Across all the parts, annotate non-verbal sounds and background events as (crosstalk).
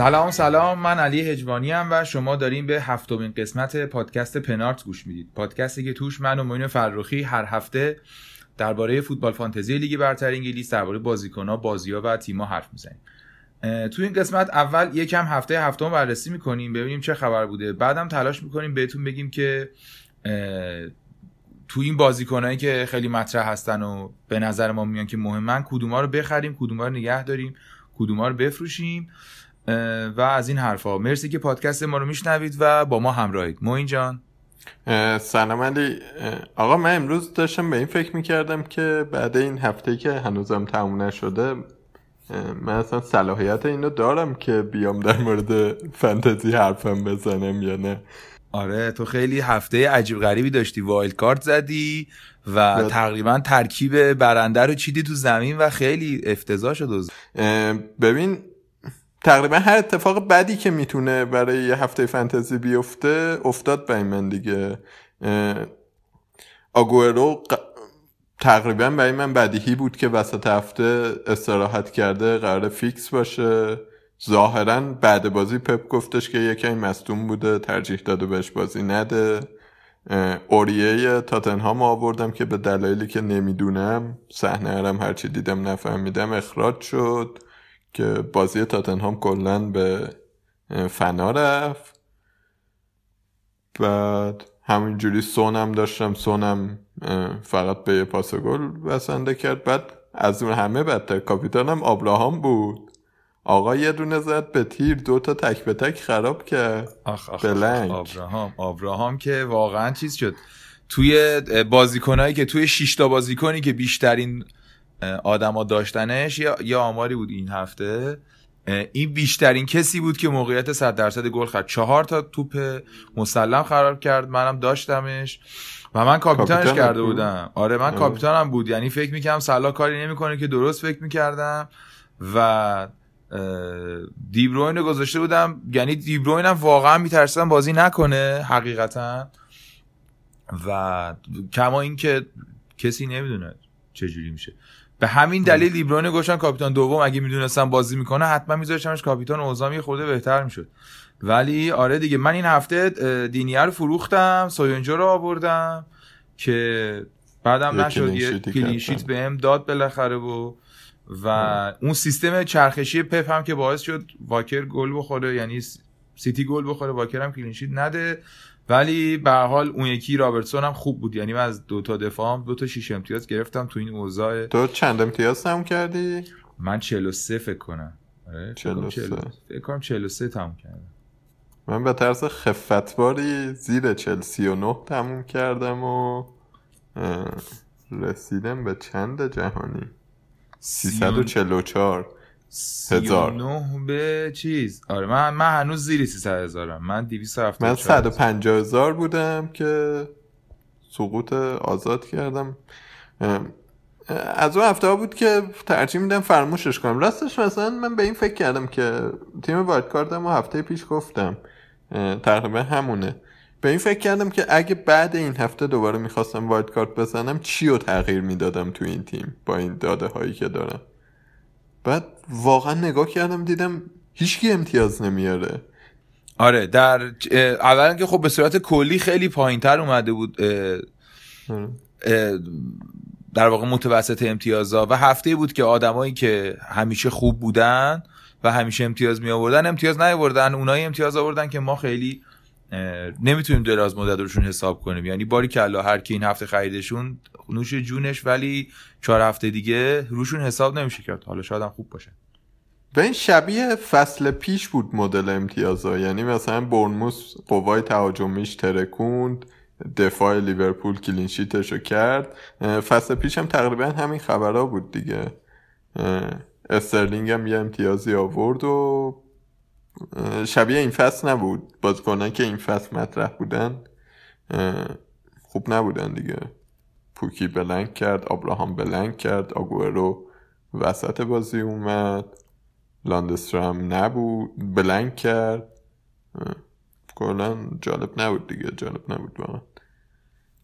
سلام سلام. من علی هجوانی هم و شما داریم به هفتمین قسمت پادکست پنارت گوش می‌دید. پادکستی که توش من و موین فرخی هر هفته درباره فوتبال فانتزی لیگ برتر انگلیس درباره بازیکن‌ها بازی‌ها و تیم‌ها حرف می‌زنیم. تو این قسمت اول یکم هفته هفتم بررسی می‌کنیم ببینیم چه خبر بوده. بعدم تلاش می‌کنیم بهتون بگیم که تو این بازیکنایی که خیلی مطرح هستن و به نظر ما میان که مهمن کدوما رو بخریم کدوما رو نگه داریم کدوما رو بفروشیم. و از این حرفا. مرسی که پادکست ما رو میشنوید و با ما همراهید. موین جان. سلام علی. آقا من امروز داشتم به این فکر می‌کردم که بعد این هفته که هنوزم تموم نشده من اصلا صلاحیت اینو دارم که بیام در مورد فانتزی حرفم بزنم یا نه. آره تو خیلی هفته عجیب غریبی داشتی. wild card زدی و تقریبا ترکیب برنده رو چیدی تو زمین و خیلی افتضاح شد. ببین تقریبا هر اتفاق بدی که می‌تونه برای یه هفته فانتزی بیفته افتاد به من دیگه. آگورو تقریبا برای من بدیهی بود که وسط هفته استراحت کرده قرار فیکس باشه. ظاهرا بعد بازی پپ گفتش که یکی مستون بوده ترجیح داده بهش بازی نده. اوریه تاتنهام آوردم که به دلایلی که نمی‌دونم صحنه هرم هرچی دیدم نفهمیدم اخراج شد. که بازی تاتنهام کلا به فنا رفت. بعد همینجوری سونم داشتم سونم فقط به یه پاس گل بسنده کرد. بعد از اون همه بدتر کاپیتانم آبراهام بود. آقا یه دونه زد به تیر دوتا تک به تک خراب کرد. آخ آخ بلنگ آبراهام آبراهام که واقعا چیز شد. توی بازیکنایی که توی شیشتا بازیکنی که بیشترین آدما داشتنش یا آماری بود این هفته؟ این بیشترین کسی بود که موقعیت 100 درصد گل خرد. چهار تا توپ مسلم خراب کرد منم داشتمش. و من کاپیتانش کرده بودم. آره من کاپیتانم بود. یعنی فکر می‌کردم سلا کاری نمی‌کنه که درست فکر می‌کردم. و دیبروین رو گذاشته بودم. یعنی دیبروین هم واقعا میترسیدم بازی نکنه حقیقتا. و کما اینکه کسی نمی‌دونه چجوری میشه. به همین دلیل دیبروین گوشن کاپیتان دوم اگه می‌دونستم بازی می‌کنه حتما میذاشتمش کاپیتان اوزامی یه خورده بهتر می‌شد. ولی آره دیگه من این هفته دینیه رو فروختم سوینجو رو آوردم که بعدم نشد یه کلینشیت به هم داد بالاخره و و اون سیستم چرخشی پپ هم که باعث شد واکر گل بخوره یعنی سیتی گل بخوره واکر هم clean sheet نده. ولی به حال اون یکی رابرتسون هم خوب بود. یعنی من از دو تا دفاعم دو تا شیش امتیاز گرفتم تو این اوضاع. تو چند تموم کردی؟ من 43 فکر کنم. آره 43 فکر کنم 43 تموم کردم. من به طرز خفت‌باری زیر 39 تموم کردم و رسیدم به چند جهانی؟ 344 هزار. به چیز. آره من من هنوز زیر 300 هزارم. من 270 من 150 هزار بودم که سقوط آزاد کردم. از اون هفته ها بود که ترجیح میدم فرموشش کنم. راستش مثلا من به این فکر کردم که تیم وایت کاردم و هفته پیش گفتم. تقریبا همونه. به این فکر کردم که اگه بعد این هفته دوباره می‌خواستم وایت کارت بزنم چی رو تغییر می‌دادم تو این تیم با این داده هایی که دارم؟ بعد واقعا نگاه کردم دیدم هیچکی امتیاز نمیاره. آره در اولا که خب به صورت کلی خیلی پایینتر اومده بود در واقع متوسط امتیازها و هفته بود که آدمایی که همیشه خوب بودن و همیشه امتیاز می آوردن امتیاز نیاوردن اونایی امتیاز آوردن که ما خیلی نمی‌تونیم دراز مدت روشون حساب کنیم. یعنی باری که الله هر کی این هفته خریدشون نوش جونش ولی چهار هفته دیگه روشون حساب نمیشه کرد. حالا شاید هم خوب باشه. به این شبیه فصل پیش بود مدل امتیازا. یعنی مثلا بورنموث قوای تهاجمیش ترکوند دفاع لیورپول clean sheet شو کرد. فصل پیش هم تقریبا همین خبرها بود دیگه. استرلینگ هم یه امتیازی آورد و شبیه این فصل نبود. بازیکنان که این فصل مطرح بودن خوب نبودن دیگه. پوکی بلنگ کرد آبراهام بلنگ کرد آگورو وسط بازی اومد. لاندسترام نبود. بلنگ کرد. کلا جالب نبود دیگه. جالب نبود واقعا.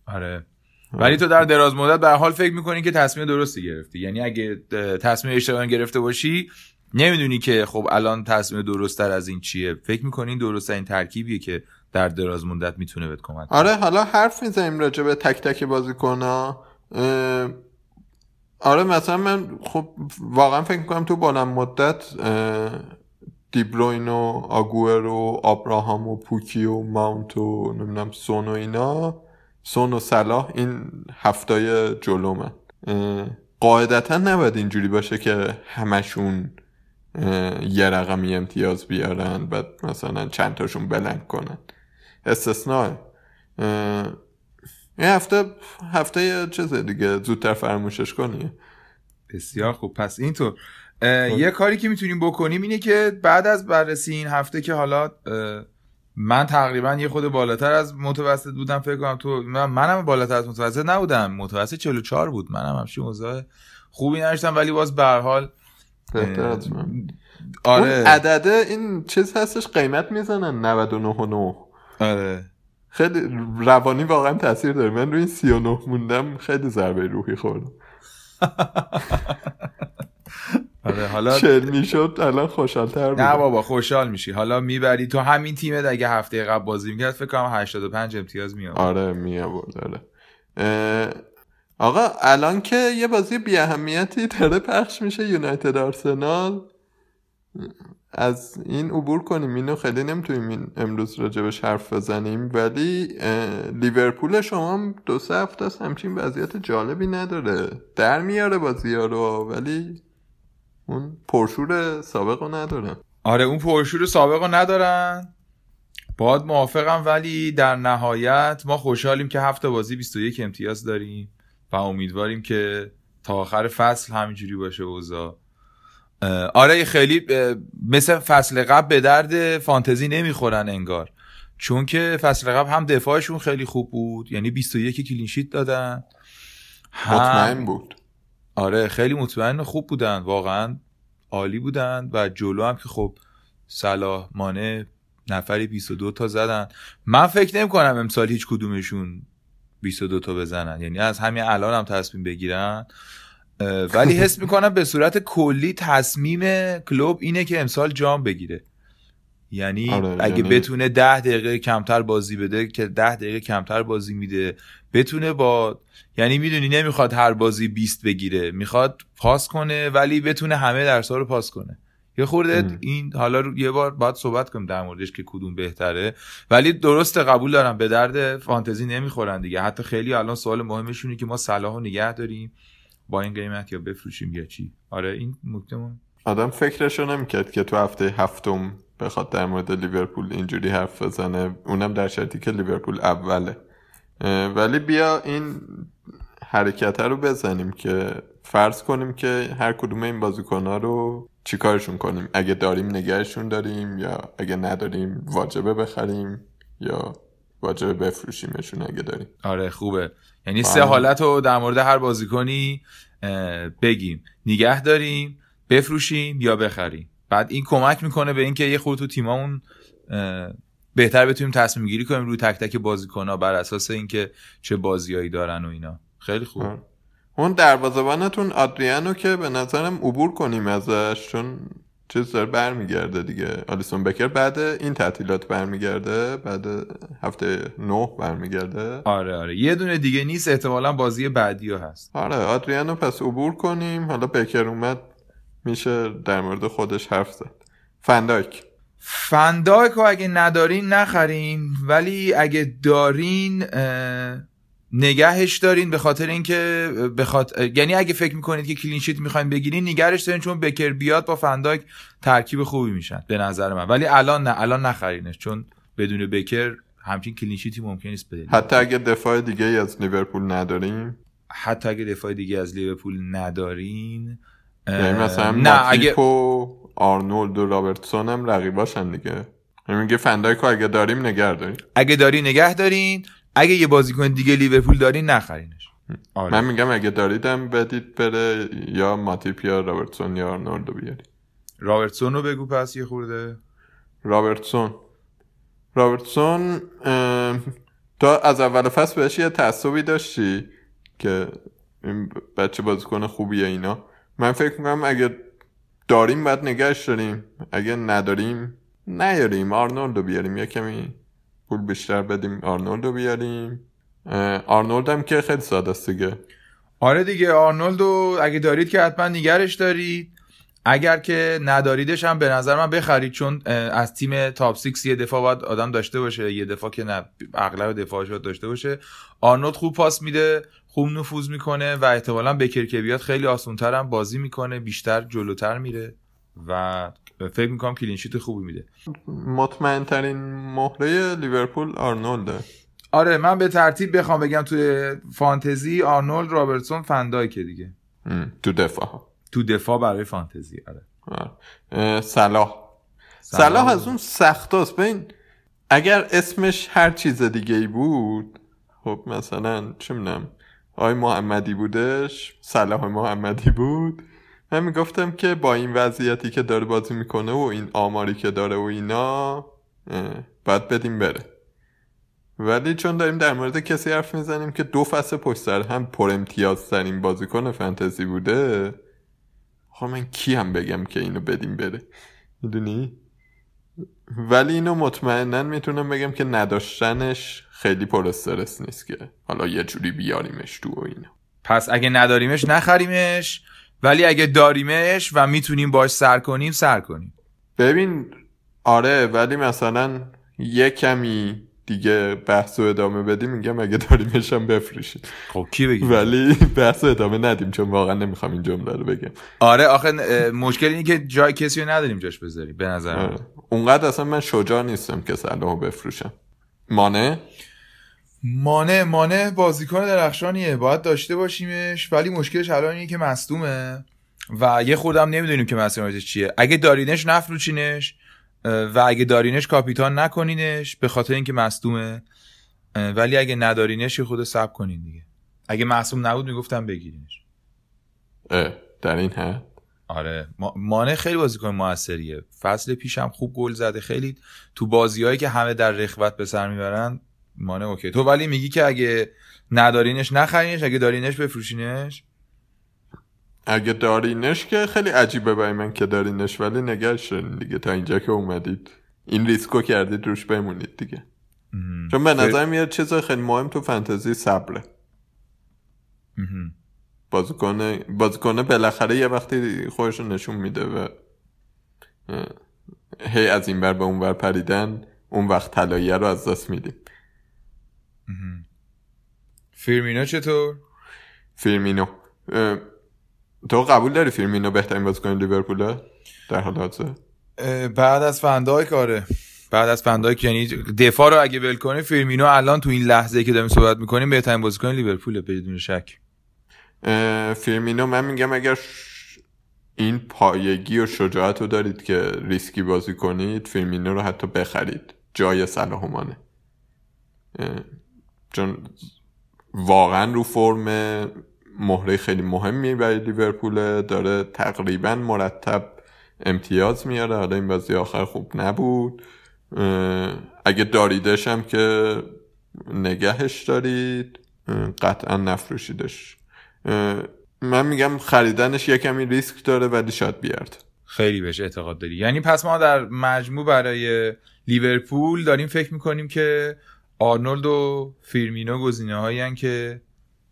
آره. ولی تو در دراز مدت به حال فکر می‌کنی که تصمیم درستی گرفتی. یعنی اگه تصمیم اشتباهی گرفته باشی نمی‌دونی که خب الان تصمیم درست تر از این چیه. فکر می‌کنین درست این ترکیبیه که در دراز مدت می‌تونه بهت کمک آره حالا حرف می‌زنیم راجع به تک تک بازیکن‌ها. آره مثلا من خب واقعا فکر می‌کنم تو بلند مدت دیبروین و آگوئر و آبراهام و پوکی و ماونت و نمی‌دونم سون و اینا سون و صلاح این هفتای جلو من قاعدتا نباید اینجوری باشه که همشون یه رقمی امتیاز بیارن بعد مثلا چند تاشون بلنگ کنن. استثناء. این هفته هفته چیزه دیگه زودتر فراموشش کنی. بسیار خوب. پس اینطور یه کاری که می‌تونیم بکنیم اینه که بعد از بررسی این هفته که حالا من تقریبا یه خود بالاتر از متوسط بودم فکر کنم تو من منم بالاتر از متوسط نبودم. متوسط 44 بود. منم همش اوضاع خوبی نداشتم ولی باز به هر آره. اون عدده این چیز هستش قیمت می‌زنن 99 و 9 آره. خیلی روانی واقعا تاثیر داره. من روی این 39 موندم خیلی ضربه روحی خوردم. (laughs) آره حالا چل می‌شد الان خوشحالتر نه بابا خوشحال میشی. حالا می‌بری تو همین تیمت اگه هفته قبل بازی می‌کرد فکر کنم 85 امتیاز میاد آره میآورد آره. آقا الان که یه بازی بی اهمیتی داره پخش میشه یونایتد آرسنال. از این عبور کنیم. اینو خیلی نمی‌تونیم این امروز راجبش حرف بزنیم. ولی لیورپول شما دو سه هفته است همچین وضعیت جالبی نداره. در میاره بازی ها رو ولی اون پرشور سابق رو ندارن آره اون پرشور سابق رو ندارن. باد موافقم ولی در نهایت ما خوشحالیم که هفته بازی 21 امتیاز داریم. و امیدواریم که تا آخر فصل همینجوری باشه اوضاع. آره خیلی مثل فصل قبل به درد فانتزی نمی‌خورن انگار. چون که فصل قبل هم دفاعشون خیلی خوب بود یعنی 21 کلینشیت دادن. مطمئن بود. آره خیلی مطمئن خوب بودن واقعا عالی بودن. و جلو هم که خب صلاح مانه نفری 22 تا زدن. من فکر نمی کنم امسال هیچ کدومشون 22 تا بزنن. یعنی از همین الان هم تصمیم بگیرن. ولی حس می‌کنم به صورت کلی تصمیم کلوب اینه که امسال جام بگیره. یعنی آره، اگه یعنی... بتونه ده دقیقه کمتر بازی بده که ده دقیقه کمتر بازی میده بتونه با یعنی می‌دونی نمی‌خواد هر بازی بیست بگیره. می‌خواد پاس کنه ولی بتونه همه درسا رو پاس کنه. یه خورده این حالا یه بار باید صحبت کنیم در موردش که کدوم بهتره. ولی درست قبول دارم. به درد فانتزی نمی‌خورن دیگه. حتی خیلی الان سوال مهمشونه که ما صلاح رو نگه داریم با این قیمت یا بفروشیم یا چی. آره این نکتهمون. آدم فکرشو نمی‌کرد که تو هفته هفتم بخواد در مورد لیورپول اینجوری حرف بزنه. اونم در شرطی که لیورپول اوله. ولی بیا این حرکت رو بزنیم که فرض کنیم که هر کدوم این بازیکنها رو چیکارشون کنیم؟ اگه داریم نگهشون داریم یا اگه نداریم واجبه بخریم یا واجبه بفروشیمشون اگه داریم؟ آره خوبه. یعنی سه حالت رو در مورد هر بازیکنی بگیم. نگه داریم بفروشیم یا بخریم. بعد این کمک می‌کنه به اینکه یه خود تو تیمامون بهتر بتونیم تصمیم گیری کنیم روی تک تک بازیکن‌ها بر اساس اینکه چه بازیایی دارن و اینا. خیلی خوب. اون دروازه‌بانتون آدریانو که به نظرم عبور کنیم ازش چون چیز داره برمیگرده دیگه. آلیسون بکر بعد این تعطیلات برمیگرده بعد هفته نه برمیگرده. آره آره. یه دونه دیگه نیست احتمالا بازی بعدی هست. آره آدریانو پس عبور کنیم. حالا بکر اومد میشه در مورد خودش حرف زد. فنداک. فنداک رو اگه ندارین نخرین ولی اگه دارین نگهش دارین به خاطر اینکه بخاطر یعنی اگه فکر می‌کنید که clean sheet می‌خواین بگیرین نگرش دارین چون بکر بیاد با فندایک ترکیب خوبی میشن به نظر من. ولی الان نه الان نخرینش چون بدون بکر همچین clean sheet ی ممکن نیست بدین. حتی اگه دفاع دیگه از لیورپول نداریم حتی اگه دفاع دیگه از لیورپول ندارین یعنی مثلا نه اگه آرنولد و رابرتسون هم رقیباشن دیگه. یعنی میگه فندایک اگه داریم نگه داریم اگه داری نگه دارین اگه یه بازیکن دیگه لیورپول دارین نخرینش. آره. من میگم اگه دارید هم بدید بره یا ماتیپ یا رابرتسون یا آرنولدو بیاری. رابرتسون رو بگو پس یه خورده. رابرتسون. رابرتسون تا از اول فصل بهش یه تعصبی داشتی که این بچه بازیکن خوبیه اینا. من فکر می‌کنم اگه داریم باید نگهش داریم. اگه نداریم نیاریم. آرنولدو بیاریم یه کمی پول بیشتر بدیم آرنولدو بیاریم. آرنولد هم که خیلی ساده است دیگه. آره دیگه آرنولدو اگه دارید که حتما نگرش دارید. اگر که نداریدش هم به نظر من بخرید چون از تیم top 6 یه دفاع باید آدم داشته باشه یه دفاع که نه اغلب دفاعش باید داشته باشه. آرنولد خوب پاس میده خوب نفوذ می‌کنه و احتمالا بکر که بیاد خیلی آسونتر هم بازی می‌کنه بیشتر جلوتر میره و فکر می‌کنم clean sheet خوبی میده. مطمئن ترین مهره لیورپول آرنولده. آره من به ترتیب بخوام بگم توی فانتزی آرنولد رابرتسون فندایکه دیگه. تو دفاع. تو دفاع برای فانتزی آره, آره. صلاح. صلاح از اون سختاست ببین اگر اسمش هر چیز دیگه ای بود خب مثلا چه می‌دونم آی محمدی بودش صلاح محمدی بود. من می‌گفتم که با این وضعیتی که داره بازی می‌کنه و این آماری که داره و اینا باید بدیم بره. ولی چون داریم در مورد کسی حرف می‌زنیم که دو فصل پشت سر هم پر امتیاز ترین بازیکن فنتزی بوده خب من کی هم بگم که اینو بدیم بره؟ می‌دونی؟ ولی اینو مطمئنا می‌تونم بگم که نداشتنش خیلی پر استرس نیست که حالا یه جوری بیاریمش تو و اینا. پس اگه نداریمش نخریمش. ولی اگه داریمش و می‌تونیم باش سر کنیم سر کنیم. ببین آره ولی مثلا یه کمی دیگه بحث و ادامه بدیم میگم اگه داریمش هم بفروشید. خب کی بگیم؟ ولی بحث و ادامه ندیم چون واقعا نمی‌خوام این جمله رو بگم. آره آخه مشکل اینه که جای کسی رو نداریم جاش بذاریم به نظر آره. اونقدر اصلا من شجاع نیستم که رو بفروشم. مانه مانه مانه بازیکن درخشانیه. باید داشته باشیمش ولی مشکلش الان اینه که مصدومه. و یه خودم نمی‌دونیم که مسئولیتش چیه. اگه دارینش نفروچینش و اگه دارینش کاپیتان نکنینش به خاطر اینکه مصدومه. ولی اگه ندارینش خود سب کنین دیگه. اگه معصوم نبود می‌گفتم بگیرینش. در این حد؟ آره. مانه خیلی بازیکن موثریه. فصل پیشم خوب گل زده. خیلی تو بازیهایی که همه در رخوت به سر می‌برن مانه اوکی. تو ولی میگی که اگه ندارینش نخرینش اگه دارینش بفروشینش؟ اگه دارینش که خیلی عجیبه برای من که دارینش ولی نگهش دیگه. تا اینجا که اومدید. این ریسکو کردید روش بمونید دیگه. چون به نظر میاد چیز خیلی مهم تو فانتزی صبره. بازیکن بازیکن بالاخره یه وقتی خودش نشون میده و هی از این بر به اون بر پریدن اون وقت طلاییه رو از دست میدیم فیرمینو چطور؟ فیرمینو. تو قبول داری فیرمینو بهترین بازیکن لیورپوله؟ در حال حاضر. بعد از فندایک آره بعد از فندایک یعنی دفاع رو اگه ول کنی فیرمینو الان تو این لحظه که داریم صحبت می‌کنیم بهترین بازیکن لیورپوله بدون شک. فیرمینو من میگم اگر این پایگی و شجاعت رو دارید که ریسکی بازی کنید فیرمینو رو حتی بخرید. جای صلاح چون واقعا رو فرم مهره خیلی مهمی برای لیورپول داره تقریبا مرتب امتیاز میاره. حالا این بازی آخر خوب نبود. اگه داریدش هم که نگهش دارید قطعا نفروشیدش. من میگم خریدنش یه ریسک داره ولی شاید بیارد. خیلی بهش اعتقاد داری. یعنی پس ما در مجموع برای لیورپول داریم فکر می‌کنیم که آرنولد و فیرمینو گزینه هایی که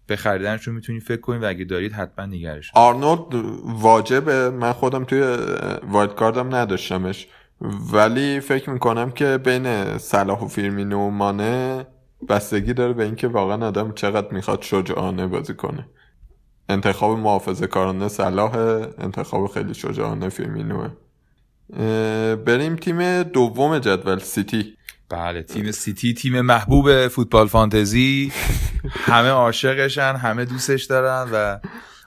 به خریدنشون می‌تونید فکر کنید و اگه دارید حتما نگهش. آرنولد واجبه. من خودم توی wildcard م نداشتمش. ولی فکر می‌کنم که بین صلاح و فیرمینو و مانه بستگی داره به اینکه واقعا آدم چقدر می‌خواد شجاعانه بازی کنه. انتخاب محافظه کارانه صلاح انتخاب خیلی شجاعانه فیرمینوه. بریم تیم دوم جدول سیتی. بله تیم سیتی تیم محبوب فوتبال فانتزی. همه عاشقشن همه دوستش دارن و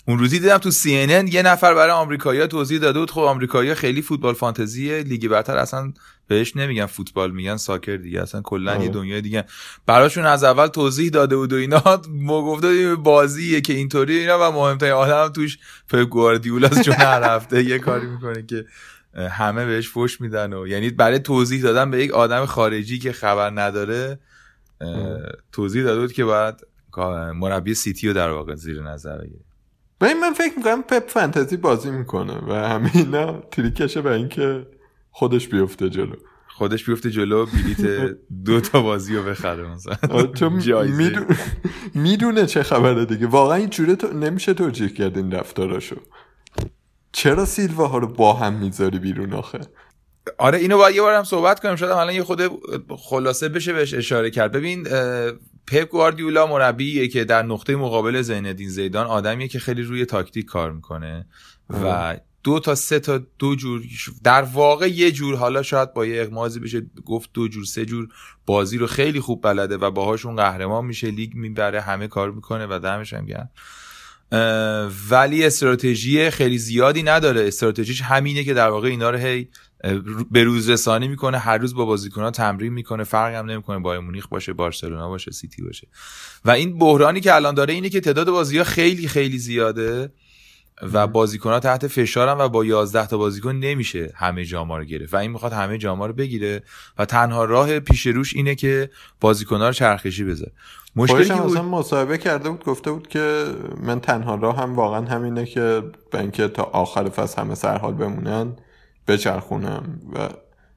اون روزی دیدم تو سی یه نفر برای آمریکایی‌ها توضیح داده بود. خب آمریکایی‌ها خیلی فوتبال فانتزی لیگ برتر اصلا بهش نمیگن فوتبال میگن ساکر دیگه. اصلا کلا یه دنیای دیگه. براشون از اول توضیح داده بود و اینا. (laughs) ما گفته بازیه که اینطوری اینا و مهمترین آدم توش پپ گواردیولا چون هر هفته یه کاری می‌کنه که همه بهش فوش میدن و یعنی برای توضیح دادن به یک آدم خارجی که خبر نداره توضیح داده بود که باید مربی سیتی رو در واقع زیر نظر بگیره. من فکر می‌کنم پپ فانتزی بازی می‌کنه و همینا تریکشه به اینکه خودش بیفته جلو. خودش بیفته جلو بلیت دو تا بازی رو بخره مثلا. چون (laughs) می‌دونه چه خبره دیگه. واقعا این جوره تو نمیشه توجیه کرد این رفتاراشو. چرا سیلوا ها رو با هم می‌ذاری بیرون آخه؟ آره اینو باید یه بارم صحبت کنیم. شاید الان یه خود خلاصه بشه بهش اشاره کرد. ببین پپ گواردیولا مربیه که در نقطه مقابل زیندین زیدان آدمیه که خیلی روی تاکتیک کار می‌کنه و دو تا سه تا دو جور در واقع یه جور حالا شاید با یه اغمازی بشه گفت دو جور سه جور بازی رو خیلی خوب بلده و باهاشون قهرمان میشه لیگ می‌بره همه کار می‌کنه و دمش هم گرم. ولی استراتژی خیلی زیادی نداره. استراتژیش همینه که در واقع اینا رو هی به روز رسانی می‌کنه هر روز با بازیکنان تمرین می‌کنه فرق هم نمی‌کنه با مونیخ باشه بارسلونا باشه سیتی باشه. و این بحرانی که الان داره اینه که تعداد بازی ها خیلی خیلی زیاده و بازیکن ها تحت فشارن و با 11 تا بازیکن نمیشه همه جاما رو گرفت. و این می‌خواد همه جاما رو بگیره. و تنها راه پیش روش اینه که بازیکن ها رو چرخشی بذاره. مشکلی هم بود... مصاحبه کرده بود گفته بود که من تنها راه هم واقعا همینه که به اینکه تا آخر فصل همه سرحال بمونن بچرخونم. و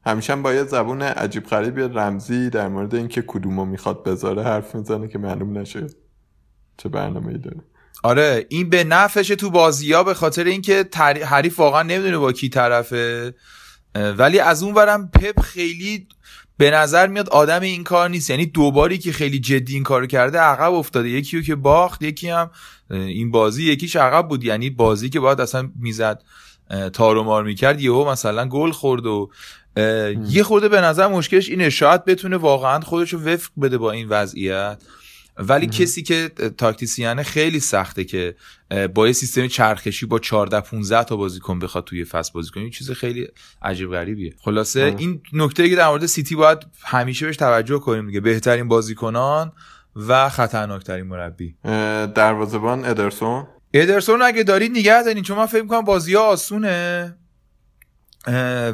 همیشه با یه زبون عجیب غریب رمزی در مورد اینکه کدومو می‌خواد بذاره حرف می‌زنه که معلوم نشه چه برنامه ای داره. آره این به نفعشه تو بازی ها به خاطر اینکه حریف واقعا نمی‌دونه با کی طرفه. ولی از اون ورم پپ خیلی به نظر میاد آدم این کار نیست. یعنی دوباری که خیلی جدی این کارو کرده عقب افتاده. یکی که باخت یکی هم این بازی یکیش عقب بود. یعنی بازی که باید اصلا می‌زد تارو مار می‌کرد یهو مثلا گل خورد و یه خورده به نظر مشکلش اینه. شاید بتونه واقعا خودشو وفق بده با این وضعیت. ولی کسی که تاکتیسیانه خیلی سخته که با یه سیستم چرخشی با 14 15 تا بازیکن بخواد توی فصل بازی کنه چیز خیلی عجیب غریبیه. خلاصه این نکته که در مورد سیتی باید همیشه بهش توجه کنیم دیگه. بهترین بازیکنان و خطرناکترین مربی. دروازه‌بان ادرسون؟ ادرسون اگه دارید نگه دارین چون من فکر می‌کنم بازی ها آسونه.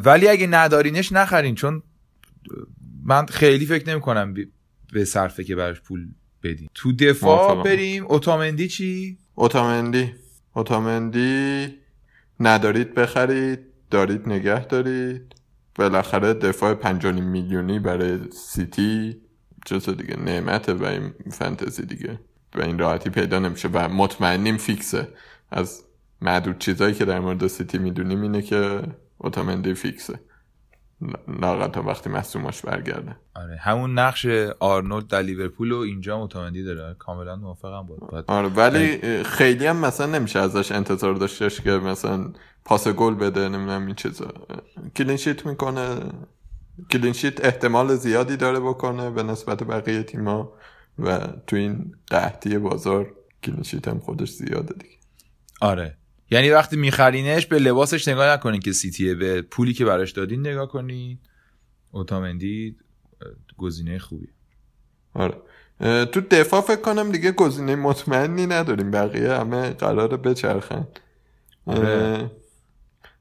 ولی اگه ندارینش نخرین چون من خیلی فکر نمی کنم به صرفه که براش پول بدین تو دفاع بریم. اوتامندی چی؟ اوتامندی. اوتامندی ندارید بخرید دارید نگه دارید. بالاخره دفاع پنجانی میلیونی برای سیتی چه دیگه نعمته و این فنتزی دیگه. به این راحتی پیدا نمیشه و مطمئنیم فیکسه. از معدود چیزایی که در مورد سیتی می‌دونیم اینه که اوتامندی فیکسه. لااقل تا وقتی مصدوماش برگرده. آره همون نقش آرنولد در لیورپول و اینجا اوتامندی داره. کاملا موافقم بود آره ولی خیلی هم مثلا نمیشه ازش انتظار داشتش که مثلا پاس گل بده نمی‌دونم این چیزا. clean sheet می‌کنه. clean sheet احتمال زیادی داره بکنه به نسبت بقیه تیما و تو این قحطی بازار clean sheet هم خودش زیاده دیگه. آره. یعنی وقتی میخرینش به لباسش نگاه نکنین که سیتیه به پولی که براش دادین نگاه کنین. اوتامندی گزینه خوبی. آره. تو دفاع فکر کنم دیگه گزینه مطمئنی نداریم. بقیه همه قرار بچرخن. آره.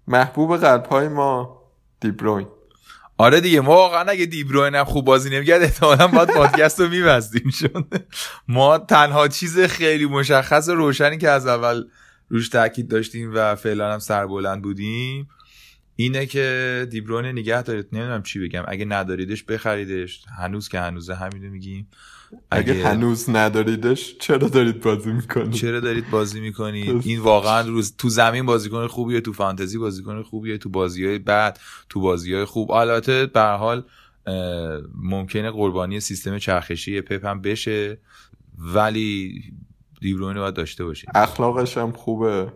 محبوب قلب های ما دیبروین آره دیگه ما واقعا اگه دیبروین هم خوب بازی نمیگرد احتمالا باید پادکست رو میبستیم. شد ما تنها چیز خیلی مشخص روشنی که از اول روش تاکید داشتیم و فعلا هم سربلند بودیم. اینه که دیبروین نگه دارید. نمی‌دونم چی بگم. اگه نداریدش بخریدش. هنوز که هنوزه همینو میگیم. اگه, اگه هنوز نداریدش چرا دارید بازی می‌کنید؟ چرا دارید بازی می‌کنید؟ این واقعا روز تو زمین بازیکن خوبیه تو فانتزی بازیکن خوبیه تو بازی های بعد تو بازی های خوب. البته به حال ممکنه قربانی سیستم چرخشی پپ هم بشه. ولی دیبروینه باید داشته باشید اخلاقش هم خوبه.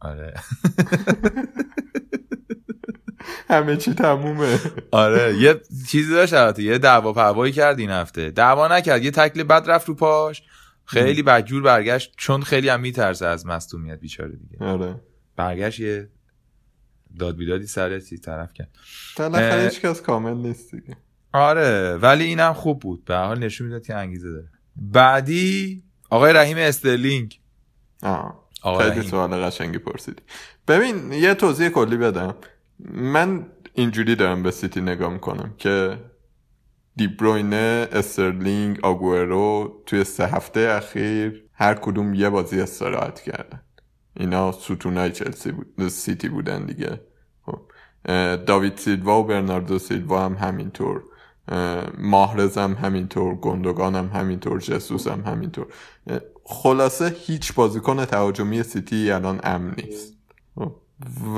آره. (laughs) همه چی تمومه. آره یه چیزی داشت البته یه دعوا پروایی کرد این هفته. دعوا نکرد یه تکل بد رفت رو پاش. خیلی بدجور برگشت چون خیلی هم میترسه از مصدومیت بیچاره دیگه. آره. برگشت یه داد بیدادی سر طرف کرد. بالاخره هیچ کس کامل نیست دیگه. آره ولی اینم خوب بود. به حال نشون می‌داد که انگیزه داره. بعدی آقای رحیم استرلینگ. آه. خیلی سوال قشنگی پرسیدی. ببین یه توضیح کلی بدم. من اینجوری دارم به سیتی نگاه می‌کنم که دیبروینه استرلینگ آگورو توی سه هفته اخیر هر کدوم یه بازی استراحت کردن. اینا ستونای چلسی بود سیتی بودن دیگه. خب. داوید سیلوا و برناردو سیلوا هم همینطور. ماهرز هم همینطور گندگان هم همینطور جسوس هم همینطور خلاصه هیچ بازیکن تهاجمی سیتی الان امن نیست.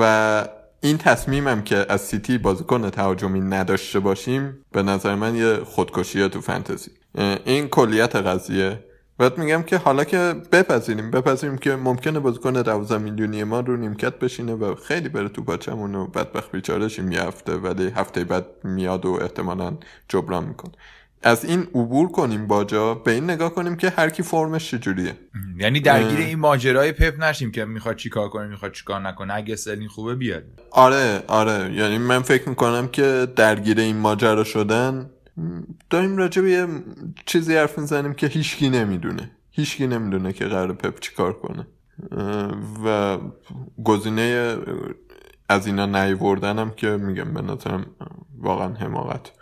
و این تصمیمم که از سیتی بازیکن تهاجمی نداشته باشیم به نظر من یه خودکشیه تو فنتزی این کلیت قضیه بعد میگم که حالا که بپذیریم بپذیریم که ممکنه بازیکن 12 میلیونی ما رو نیمکت بشینه و خیلی بره تو باچمون و بدبخت بیچاره شیم یه هفته ولی هفته بعد میاد و احتمالا جبران میکن از این عبور کنیم باجا به این نگاه کنیم که هر کی فرمش چجوریه. یعنی درگیر این ماجرای پپ نشیم که می‌خواد چیکار کنه می‌خواد چیکار نکنه. اگه سلین خوبه بیاد. آره آره. یعنی من فکر می‌کنم که درگیر این ماجرا شدن داریم راجع به یه چیزی حرف می‌زنیم که هیچکی نمی‌دونه. هیچکی نمی‌دونه که قرار پپ چی کار کنه و گزینه از اینا نیوردنم که میگم به نظرم واقعا حماقت.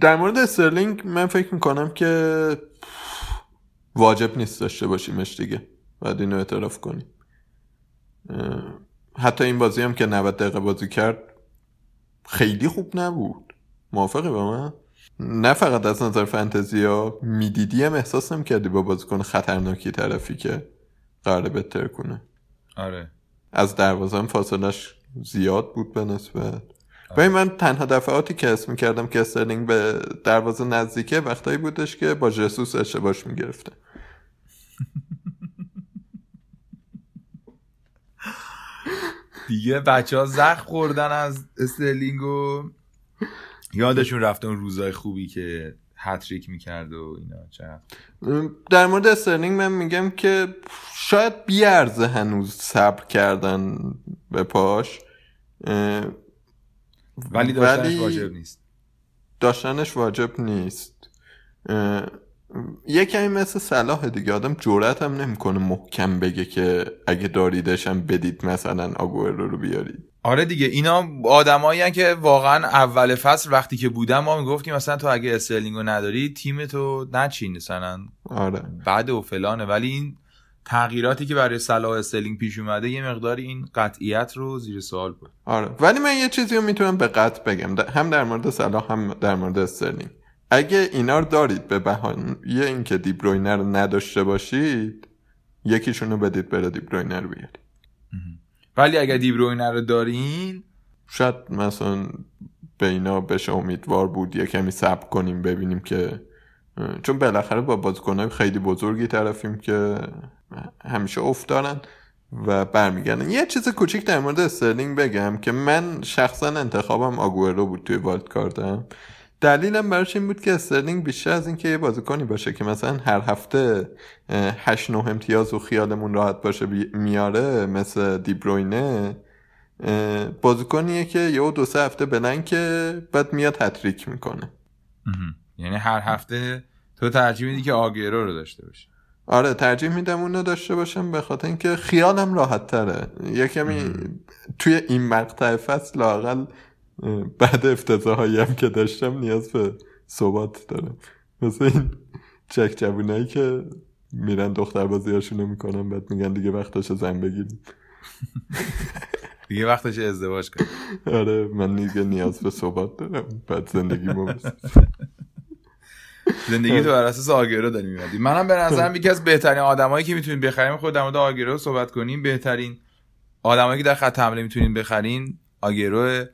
در مورد استرلینگ من فکر می‌کنم که واجب نیست داشته باشیمش دیگه. باید اینو اعتراف کنیم. حتی این بازی هم که 90 دقیقه بازی کرد خیلی خوب نبود. موافقی با من؟ نه فقط از نظر فانتزی ها می‌دیدی هم احساس کردی با بازیکن خطرناکی طرفی که قراره بهتر کنه؟ آره. از دروازه هم فاصلش زیاد بود به نسبت. آره. من تنها دفعاتی که اسم کردم که استرلینگ به دروازه نزدیکه وقتایی بودش که با جسوس اشتباش می‌گرفته. دیگه بچه ها زخم خوردن از استرلینگ و یادشون رفته اون روزای خوبی که هتریک می‌کرد و اینا چه در مورد استرلینگ من میگم که شاید بیارزه هنوز صبر کردن به پاش. ولی داشتنش واجب نیست. داشتنش واجب نیست. یه کمی مثل صلاح دیگه آدم جرئت هم نمی‌کنه محکم بگه که اگه داریدشم بدید مثلا آگوئرو رو بیارید. آره دیگه اینا آدمایی که واقعا اول فصل وقتی که بودن ما می‌گفتیم مثلا تو اگه استرلینگ رو نداری تیم تو نچین مثلا. آره. بعد و فلانه. ولی این تغییراتی که برای صلاح استرلینگ پیش اومده یه مقدار این قطعیت رو زیر سوال برد آره. ولی من یه چیزی رو می‌تونم به قطع بگم. هم در مورد صلاح هم در مورد استرلینگ. اگه اینا رو دارید به بهانه اینکه دیبروینر رو نداشته باشید یکیشون رو بدید بره دیبروینر بیارید. ولی اگر دیبروینه رو دارین شاید مثلا به اینا بشه امیدوار بود یه کمی صبر کنیم ببینیم که چون بالاخره با بازیکنهای خیلی بزرگی طرفیم که همیشه افت دارن و برمیگردن. یه چیز کوچیک در مورد استرلینگ بگم که من شخصا انتخابم آگوئرو بود توی wildcard م دلیلم براش این بود که استرلینگ بیشتر از اینکه یه بازیکنی باشه که مثلا هر هفته 8 9 امتیاز و خیالمون راحت باشه میاره مثل دیبروینه بازیکنیه که یه دو سه هفته بلن که بعد میاد هتریک می‌کنه. یعنی هر هفته تو ترجیح میدی که آگیرو رو داشته باشه آره ترجیح میدم اون رو داشته باشم به خاطر اینکه خیالم راحت تره. یه کمی توی این مقطع فصل لاقل بعد افتضاحایی هم که داشتم نیاز به ثبات دارم. مثل این چک جوونایی که میرن دختر بازی هاشونو می‌کنن بعد میگن دیگه وقتش زن بگیریم. (laughs) دیگه وقتش ازدواج کن آره من دیگه نیاز به ثبات دارم. بعد زندگی ما (laughs) زندگی تو بر اساس آگرو داریم میادیم منم به نظرم یکی از بهترین آدمایی که می‌تونیم بخریم خود در مورد آگرو صحبت کنیم. بهترین آدمایی که در خط حمله می‌تونیم بخرین آگرو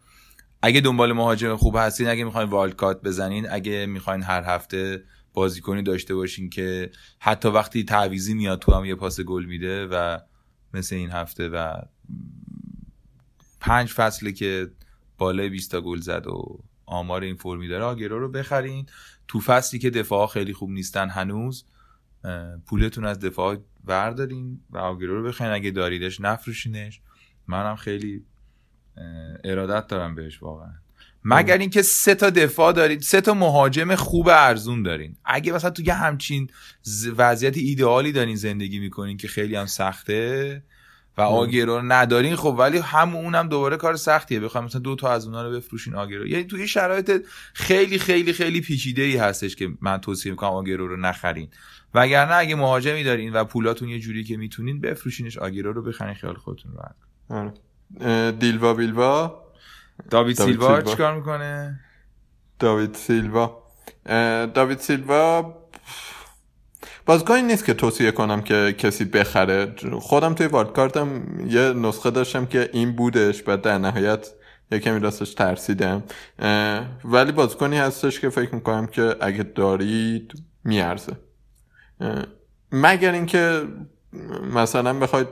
اگه دنبال مهاجم خوب هستین اگه می‌خواین والد کات بزنین اگه می‌خواین هر هفته بازیکنی داشته باشین که حتی وقتی تعویزی میاد تو هم یه پاس گل میده و مثل این هفته و پنج فصله که بالای 20 تا گل زد و آمار این فرمی داره آگرو رو بخرین. تو فصلی که دفاع خیلی خوب نیستن هنوز پولتون از دفاع وردارین و آگرو رو بخرین. اگه داریدش نفروشینش. منم خیلی ارادت دارم بهش واقعا. مگر اینکه سه تا دفاع دارید سه تا مهاجم خوب ارزون دارین. اگه مثلا تو یه همچین وضعیت ایدئالی دارین زندگی می‌کنین که خیلی هم سخته و آگرو رو ندارین خب ولی هم اونم دوباره کار سختیه. بخوام مثلا دو تا از اونها رو بفروشین آگرو یعنی توی شرایط خیلی خیلی خیلی پیچیده ای هستش که من توصیه می‌کنم آگرو رو نخرین. وگرنه اگه مهاجمی دارین و پولاتون یه جوری که می‌تونین بفروشینش آگرو رو بخرین خیال خودتون راحت. آره. دیلوا بیلوا. داوید سیلوا چیکار می‌کنه؟ داوید سیلوا. داوید سیلوا بازگاهی نیست که توصیه کنم که کسی بخره. خودم توی کارتم یه نسخه داشتم که این بودش و در نهایت یه کمی راستش ترسیدم. ولی بازیکنی هستش که فکر می‌کنم که اگه دارید میارزه. مگر اینکه مثلا بخواید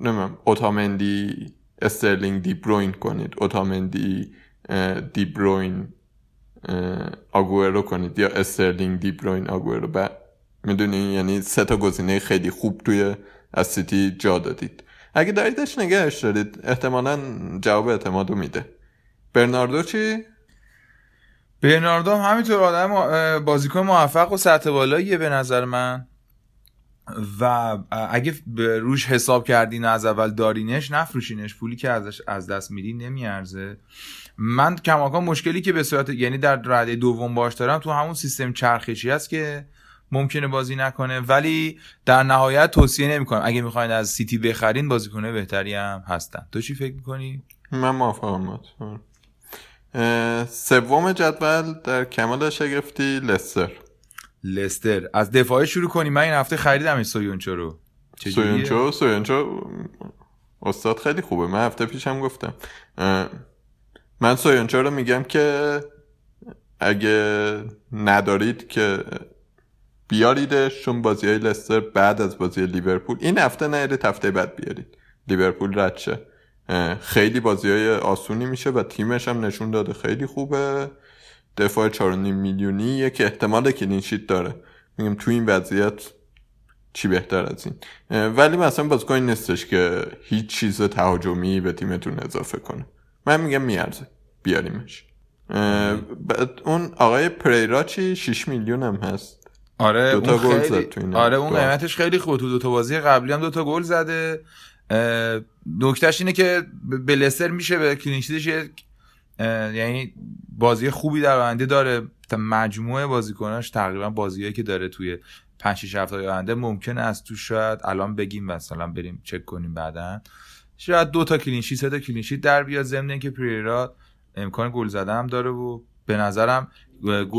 نمی‌دونم اوتامندی استرلینگ دی بروین کنید اوتامندی دی بروین آگوئرو کنید یا استرلینگ دی بروین آگوئرو. می‌دونی یعنی سه تا گزینه خیلی خوب توی از سیتی جا دادید. اگه داریدش نگهش دارید احتمالا جواب اعتمادو میده. برناردو چی؟ برناردو هم همینطور آدم بازیکن موفق و سطح بالاییه به نظر من. و اگه روش حساب کردین از اول دارینش نفروشینش پولی که ازش از دست میدین نمیارزه. من کماکان مشکلی که به صورت یعنی در رده دوم باش دارم تو همون سیستم چرخشی است که ممکنه بازی نکنه ولی در نهایت توصیه نمی‌کنم. اگه می‌خواین از سیتی بخرین بازیکنه بهتری هم هستن. تو چی فکر می‌کنی؟ من موافقم سوم جدول در کمال شگفتی لستر. لستر. از دفاع شروع کنیم من این هفته خریدم این سویونچو رو. سویونچو سویونچو استاد خیلی خوبه. من هفته پیشم گفتم. من سویونچو رو میگم که اگه ندارید که بیاریدش چون بازی های لستر بعد از بازی لیورپول. این هفته نیارید هفته بعد بیارید. لیورپول رد شه. خیلی بازی های آسونی میشه و تیمش هم نشون داده. خیلی خوبه. دفاع 4.5 میلیونی که احتمال کلینشیت داره. میگم تو این وضعیت چی بهتر از این؟ ولی مثلا بازیکن نیستش که هیچ چیز تهاجمی به تیمتون اضافه کنه. من میگم میارزه. بیاریمش. اون آقای پریرا چی؟ 6 میلیون هم هست. آره اون خیلی... آره اون قیمتش خیلی خوب تو دو تا بازی قبلی هم دو تا گل زده. نکتهش اینه که به لستر میشه به clean sheet ش یعنی بازی خوبی در آینده داره. مجموعه بازیکناش تقریبا بازیهایی که داره توی 5 6 هفته آینده ممکنه از تو شاید الان بگیم مثلا بریم چک کنیم بعدا. شاید دو تا clean sheet سه تا clean sheet در بیاد. ضمن که پریرا امکان گل زدن هم داره و به نظرم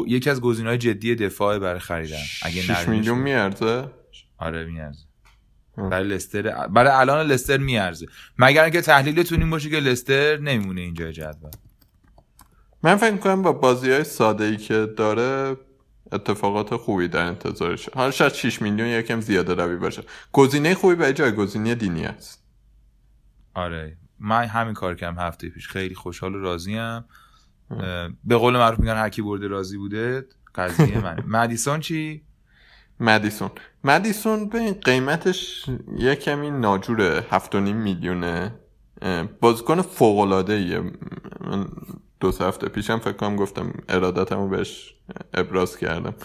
یکی از گزینه‌های جدی دفاع برای خریدن. اگه 6 میلیون میارزه؟ آره میارزه. برای لستر برای الان لستر میارزه. مگر اینکه تحلیلتون این باشه که لستر نمیمونه اینجا جدول. من فکر کنم با بازی های ساده ای که داره اتفاقات خوبی در انتظارشه حالا شاید 6 میلیون یکم زیاده روی باشه. گزینه خوبی به جای گزینه دینی است آره. من همین کار کردم هفته پیش. خیلی خوشحال و راضیم. به قول معروف میگن هر کی برده راضی بوده قضیه من (laughs) مدیسون چی؟ مدیسون. مدیسون به قیمتش یه کمی ناجوره. هفت میلیونه. بازیکن فوق العاده دو سه هفته پیشم فکر کنم گفتم ارادتمو بهش ابراز کردم.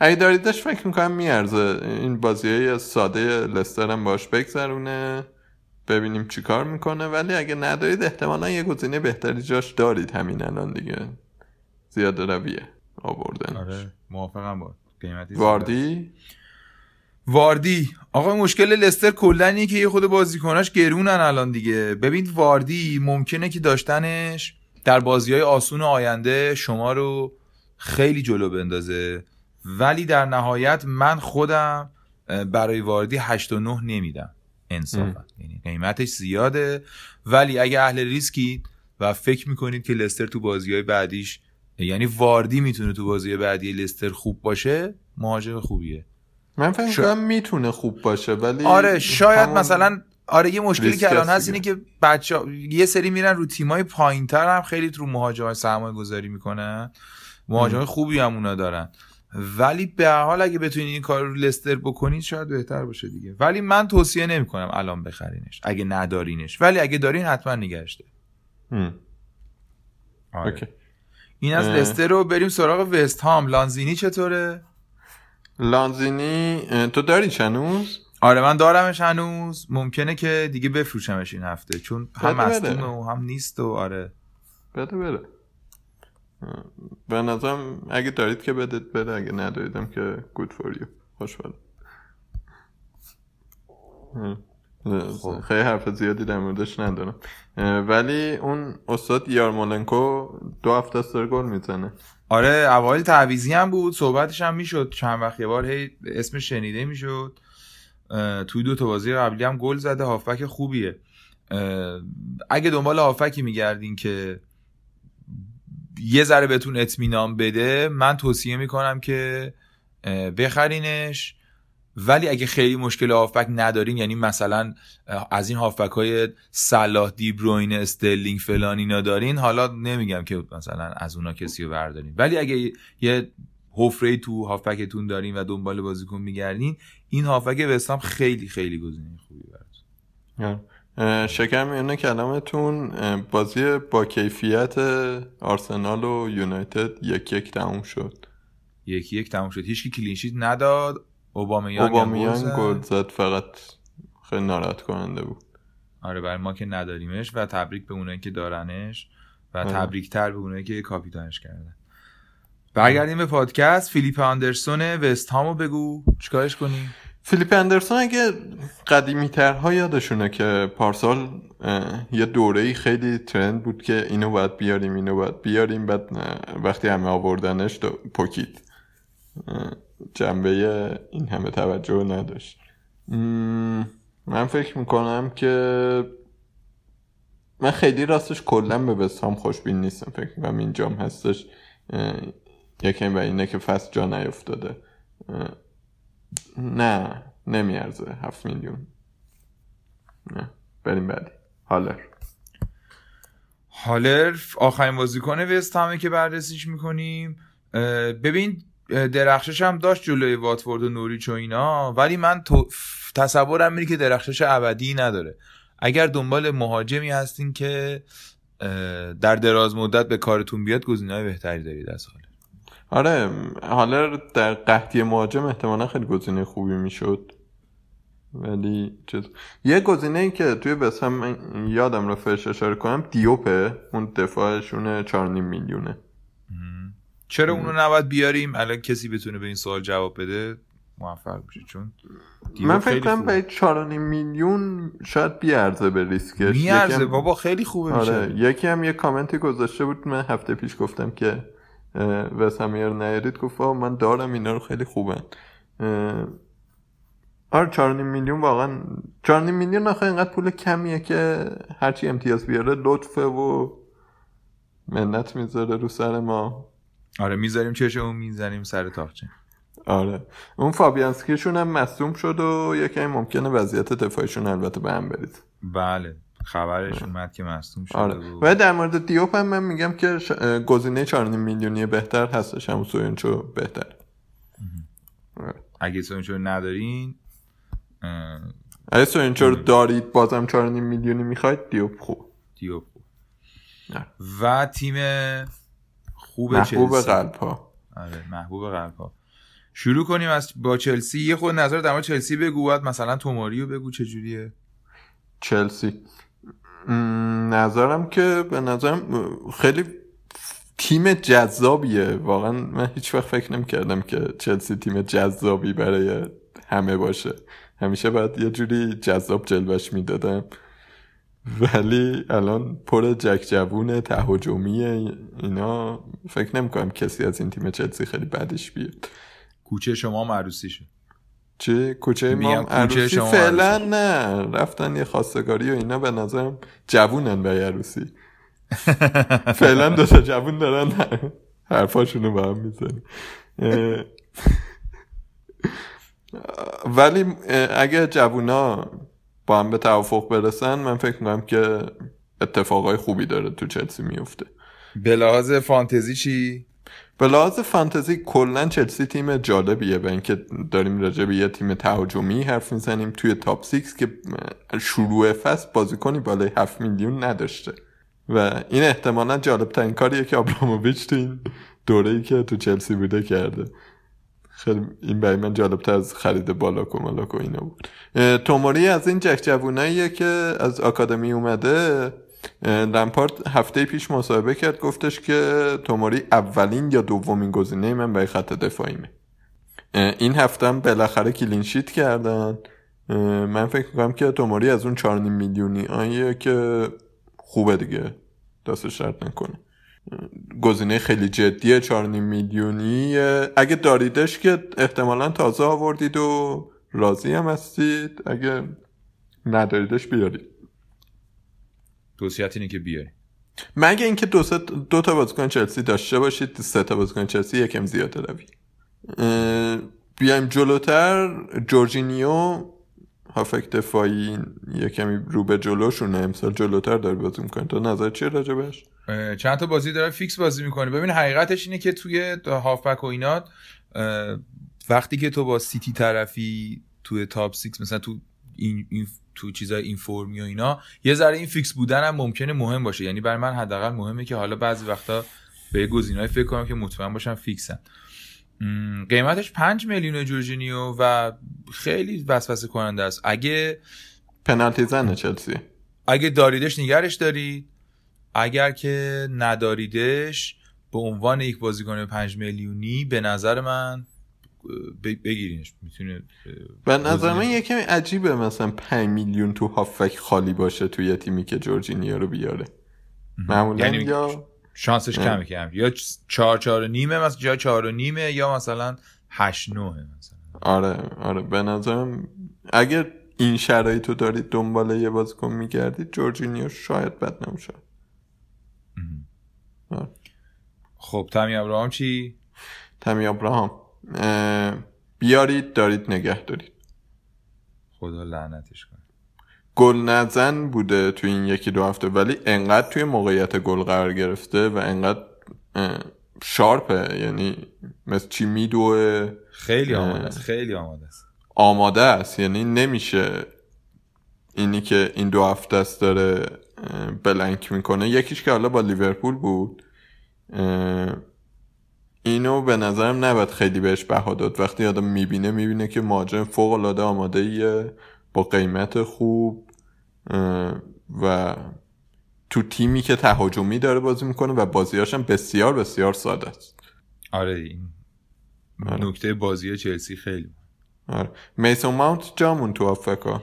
اگه داریدش فکر می‌کنم میارزه. این بازی ساده لستر هم باش بگذرونه. ببینیم چی کار می‌کنه. ولی اگه ندارید احتمالا یه گزینه بهتری جاش دارید. همین الان دیگه. زیاده رویه آوردن. آره موافقم با قیمتی واردی؟ واردی. آقا مشکل لستر کلا که یه خود بازیکناش گرونن الان دیگه. ببین واردی ممکنه که داشتنش در بازی های آسون آینده شما رو خیلی جلو بندازه. ولی در نهایت من خودم برای واردی 8 و 9 نمیدم انصافا. یعنی قیمتش زیاده. ولی اگه اهل ریسکی و فکر می‌کنید که لستر تو بازی های بعدیش یعنی واردی می‌تونه تو بازی بعدی لستر خوب باشه مهاجم خوبیه. من فکر شا... می‌تونه خوب باشه ولی آره شاید مثلا آره یه مشکلی که الان هست اینه که بچه یه سری میرن رو تیمای پایینتر هم خیلی رو مهاجم سرمایه گذاری می‌کنن مهاجم خوبی هم اونا دارن. ولی به حال اگه بتونید این کار رو لستر بکنید شاید بهتر باشه دیگه. ولی من توصیه نمی‌کنم الان بخرینش اگه ندارینش. ولی اگه دارین حتما نگهشته آره. این از لستر رو بریم سراغ وست هام. لانزینی چطوره؟ لانزینی تو داری چنوز؟ آره من دارمش هنوز. ممکنه که دیگه بفروشمش این هفته چون هم بده بده. مصدومه و هم نیست و آره. بده بره. به نظرم اگه دارید که بدید بده اگه نداریدم که good for you. خوشحال خب. خیلی حرف زیادی در موردش ندارم. ولی اون استاد یارمولنکو دو هفته است گل می‌زنه. آره اوایل تعویزی هم بود صحبتش هم می‌شد. چند وقت یه بار هی اسمش شنیده می‌شد. توی دو تا بازی قبلی هم گل زده. هافبک خوبیه. اگه دنبال هافبکی میگردین که یه ذره بهتون اطمینان بده من توصیه می‌کنم که بخرینش. ولی اگه خیلی مشکل هافبک ندارین یعنی مثلا از این هافبک های صلاح دیبروین استرلینگ فلان اینا دارین حالا نمیگم که مثلا از اونا کسی رو بردارین. ولی اگه یه حفره تو هافبکتون دارین و دنبال بازیکن میگردین. این هافبک وستام خیلی خیلی گزینه خوبی براتون. شکر میونه کلامتون بازی با کیفیت آرسنال و یونایتد یک یک تموم شد. یکی یک تموم شد. هیچکی clean sheet نداد. اوبامیان اوبامیان گل زد. فقط خیلی ناراحت کننده بود. آره برای ما که نداریمش و تبریک به اونایی که دارنش و آره. تبریک تر به اونایی که کاپیتانش کردن. برگردیم به پادکست. فیلیپ آندرسون وست هامو بگو. چیکارش کنیم فیلیپ اندرسون اگه قدیمی ترها یادشونه که پارسال یه دوره خیلی ترند بود که اینو باید بیاریم اینو باید بیاریم. بعد وقتی همه آوردنش پکید اه، جنبه این همه توجه نداشت. من فکر می‌کنم که من خیلی راستش کلا به وستهام خوشبین نیستم. فکر می‌کنم اینجام هستش. یکی و اینه که فصل جا نیفتاده. نه نمیارزه. هفت میلیون. نه بریم بعدی. هالر. هالر آخرین بازیکن وست همه که بررسیش می‌کنیم. ببین درخشش هم داشت جلوی واتفورد و نوریچ و اینا ولی من. تصورم میره که درخشش ابدی نداره. اگر دنبال مهاجمی هستین که در دراز مدت به کارتون بیاد گزینه‌های بهتری دارید از هالر. آره هالر در قحطی مهاجم احتمالا خیلی گزینه خوبی می‌شد. ولی چیز یه گزینه ای که توی بس هم یادم رفتش اشاره کنم دیوپه. اون دفاعشونه 4.5 میلیونه. چرا اونو نباید بیاریم؟ الان کسی بتونه به این سوال جواب بده موفق بشه چون من فکر کنم. به 4.5 میلیون شاید بیارزه به ریسکش. میارزه. یکم- بابا خیلی خوبه آره میشه یکی هم یه کامنتی گذاشته بود من هفته پیش گفتم که وسامیر نیارید گفت من دارم اینا رو خیلی خوبن. آره 4.5 میلیون واقعا 4.5 میلیون آخه اینقدر پول کمیه که هرچی امتیاز بیاره لطفه و منت می‌ذاره رو سر ما. آره می‌ذاریم چشمون می‌زنیم سر تاقچه آره. اون فابیانسکیشون هم مصدوم شد و یکی ممکنه وضعیت دفاعشون البته به هم برید. بله. خبرش اومد که مصدوم شده آره. و... و در مورد دیوپ هم من میگم که ش... گزینه 4.5 میلیونی بهتر هستش همون سوینچو بهتر. اگه سونچو ندارین اه، اگه سوینچو رو دارید بازم 4.5 میلیونی می‌خواید دیوپ خوب. دیوب خوب. نه. و تیم خوب محبوب چلسی. قلب ها آره محبوب قلب ها شروع کنیم از با چلسی. یه خود نظر در مورد چلسی بگو بعد مثلا توماریو بگو چجوریه چلسی. م، نظرم که به نظرم خیلی تیم جذابیه. واقعا من هیچ وقت فکر نمی‌کردم که چلسی تیم جذابی برای همه باشه. همیشه باید یه جوری جذاب جلوش می‌دادم. ولی الان پر جک جوون تهاجمی اینا. فکر نمی‌کنم کسی از این تیم چلسی خیلی بدش بیاد. کوچه شما هم عروسیشه چه کوچه ما عروسی شما فعلا. نه. رفتن یه خواستگاری و اینا به نظرم جوونن برای عروسی. (laughs) فعلا دو تا جوون دارن حرفاشونو به هم می‌زنن. ولی اگه جوونا با هم به توافق برسن من فکر می‌کنم که اتفاقای خوبی داره تو چلسی میفته به لحاظ فانتزی چی؟ به لحاظ فانتزی کلا چلسی تیم جالبیه به اینکه داریم راجع به یه تیم تهاجمی حرف می‌زنیم. توی top six که شروع فصل بازیکنی بالای 7 میلیون نداشته. و این احتمالا جالب ترین کاریه که آبراموویچ تو این دوره ای که تو چلسی بوده کرده. خیلی این برای من جالبتر از خرید بالاکو مالاکو اینا بود. توموری از این جک جووناییه که از آکادمی اومده. لمپارد هفته پیش مصاحبه کرد گفتش که توموری اولین یا دومین گزینه من برای خط دفاعیمه. این هفته هم بالاخره کلینشیت کردن. من فکر می‌کنم که توموری از اون 4.5 میلیونی آیه که خوبه دیگه دست شرط نکنه. گزینه خیلی جدیه 4.5 میلیونی اگه داریدش که احتمالا تازه آوردید و راضی هم هستید. اگه نداریدش بیارید. توصیت اینه که بیاری. مگه اینکه دو, دو تا بازیکن چلسی داشته باشید سه تا بازیکن چلسی یکم زیاده روی بیایم جلوتر. جورجینیو هافک دفاعی یه کمی رو به جلوشونه امسال جلوتر داره بازی می‌کنه. تو نظر چیه راجبش چند تا بازی داره فیکس بازی می‌کنه. ببین حقیقتش اینه که توی هافبک و اینات وقتی که تو با سیتی طرفی توی top six مثلا تو این, این تو چیزای این فرمی و اینا یه ذره این فیکس بودن هم ممکنه مهم باشه. یعنی برای من حداقل مهمه که حالا بعضی وقتا به گزینه‌ای فکر کنم که مطمئن باشم فیکسن قیمتش 5 میلیون جورجینیو و خیلی وسوسه کننده است. اگه پنالتی زنه چلسی. اگه داریدش نگرش دارید اگر که نداریدش به عنوان یک بازیکن 5 میلیونی به نظر من بگیرینش می‌تونه به من یه کمی عجیبه مثلا 5 میلیون تو هافک خالی باشه توی تیمی که جورجینیو رو بیاره. معمولا یعنی یا شانسش کمه کم یا چهار چهار نیمه مثلا یا چهار و نیمه یا مثلا هشت نوه مثلا. آره آره. به نظرم اگر این شرایطو دارید دنبال یه بازیکن میگردید جورجینیو شاید بد نمیشه آره. خب تامی ابراهام چی؟ تامی ابراهام. بیارید دارید نگه دارید. خدا لعنتش کنه. گل نزن بوده توی این یکی دو هفته ولی انقدر توی موقعیت گل قرار گرفته و انقدر شارپه یعنی مثل چی میدوه. خیلی آماده است خیلی آماده است. آماده است یعنی نمیشه اینی که این دو هفته است داره بلنک می‌کنه. یکیش که حالا با لیورپول بود اینو به نظرم نباید خیلی بهش بها داد. وقتی آدم می‌بینه می‌بینه که مهاجم فوق العاده آماده ایه با قیمت خوب و تو تیمی که تهاجمی داره بازی می‌کنه و بازیاش هم بسیار بسیار ساده است. آره این آره. نکته بازی چلسی خیلی. آره. میسون ماونت جامون تو افکا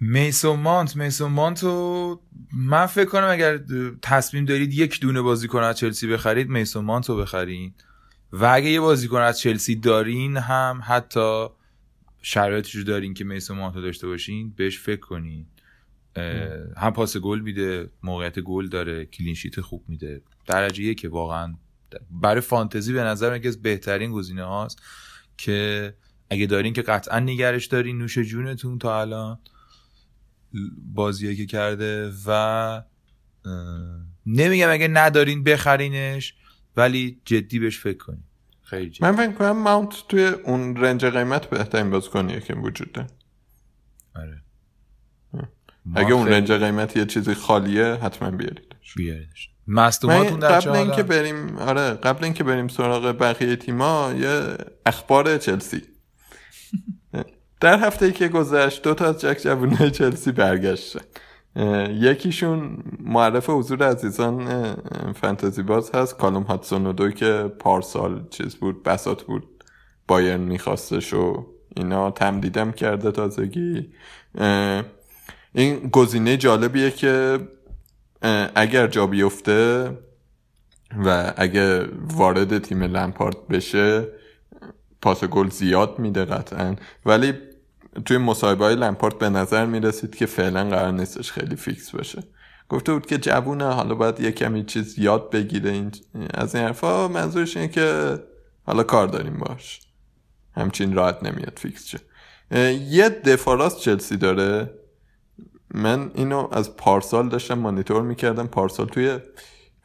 میسون مانت میسون مانت رو من فکر کنم اگر تصمیم دارید یک دونه بازیکن از چلسی بخرید میسون مانت رو بخرید. و اگه یه بازیکن از چلسی دارین هم حتی شرایطش رو دارین که میسون مانت داشته باشین بهش فکر کنین. هم پاس گل میده موقعیت گل داره کلینشیت خوب میده. درجه که واقعا برای فانتزی به نظر من از بهترین گزینه هاست که اگه دارین که قطعا نگرش دارین نوش جونتون تا الان بازیه که کرده و نمیگم اگه ندارین بخرینش. ولی جدی بهش فکر کنین خیلی جدی. من فکر کنم ماونت توی اون رنج قیمت بهترین بازیکنیه که وجود داره آره اگه اون رنج قیمت یه چیزی خالیه حتما بیاریدش بیاریدش. مصدوماتون در قبل اینکه بریم آره قبل اینکه بریم سراغ بقیه تیما یه اخبار چلسی. (laughs) در هفته ای که گذشت دو تا از جک جوانای چلسی برگشتن. یکیشون معرف حضور عزیزان فانتزی باز هست. کالوم هاتسون دو که پارسال چیز بود بسات بود. بایرن میخواستش و اینا تمدیدم کرده تازگی. این گزینه جالبیه که اگر جا بیفته و اگه وارد تیم لمپارد بشه پاس گل زیاد میده قطعا. ولی توی مصاحبه های لمپارت به نظر می‌رسید که فعلا قرار نیستش خیلی فیکس باشه گفته بود که جوونه حالا باید یه کمی چیز یاد بگیره این از این حرفا. منظورش اینه که حالا کار داریم باش. همچین راحت نمیاد فیکس شه. یه دفاع راست چلسی داره. من اینو از پارسال داشتم مانیتور می‌کردم. پارسال توی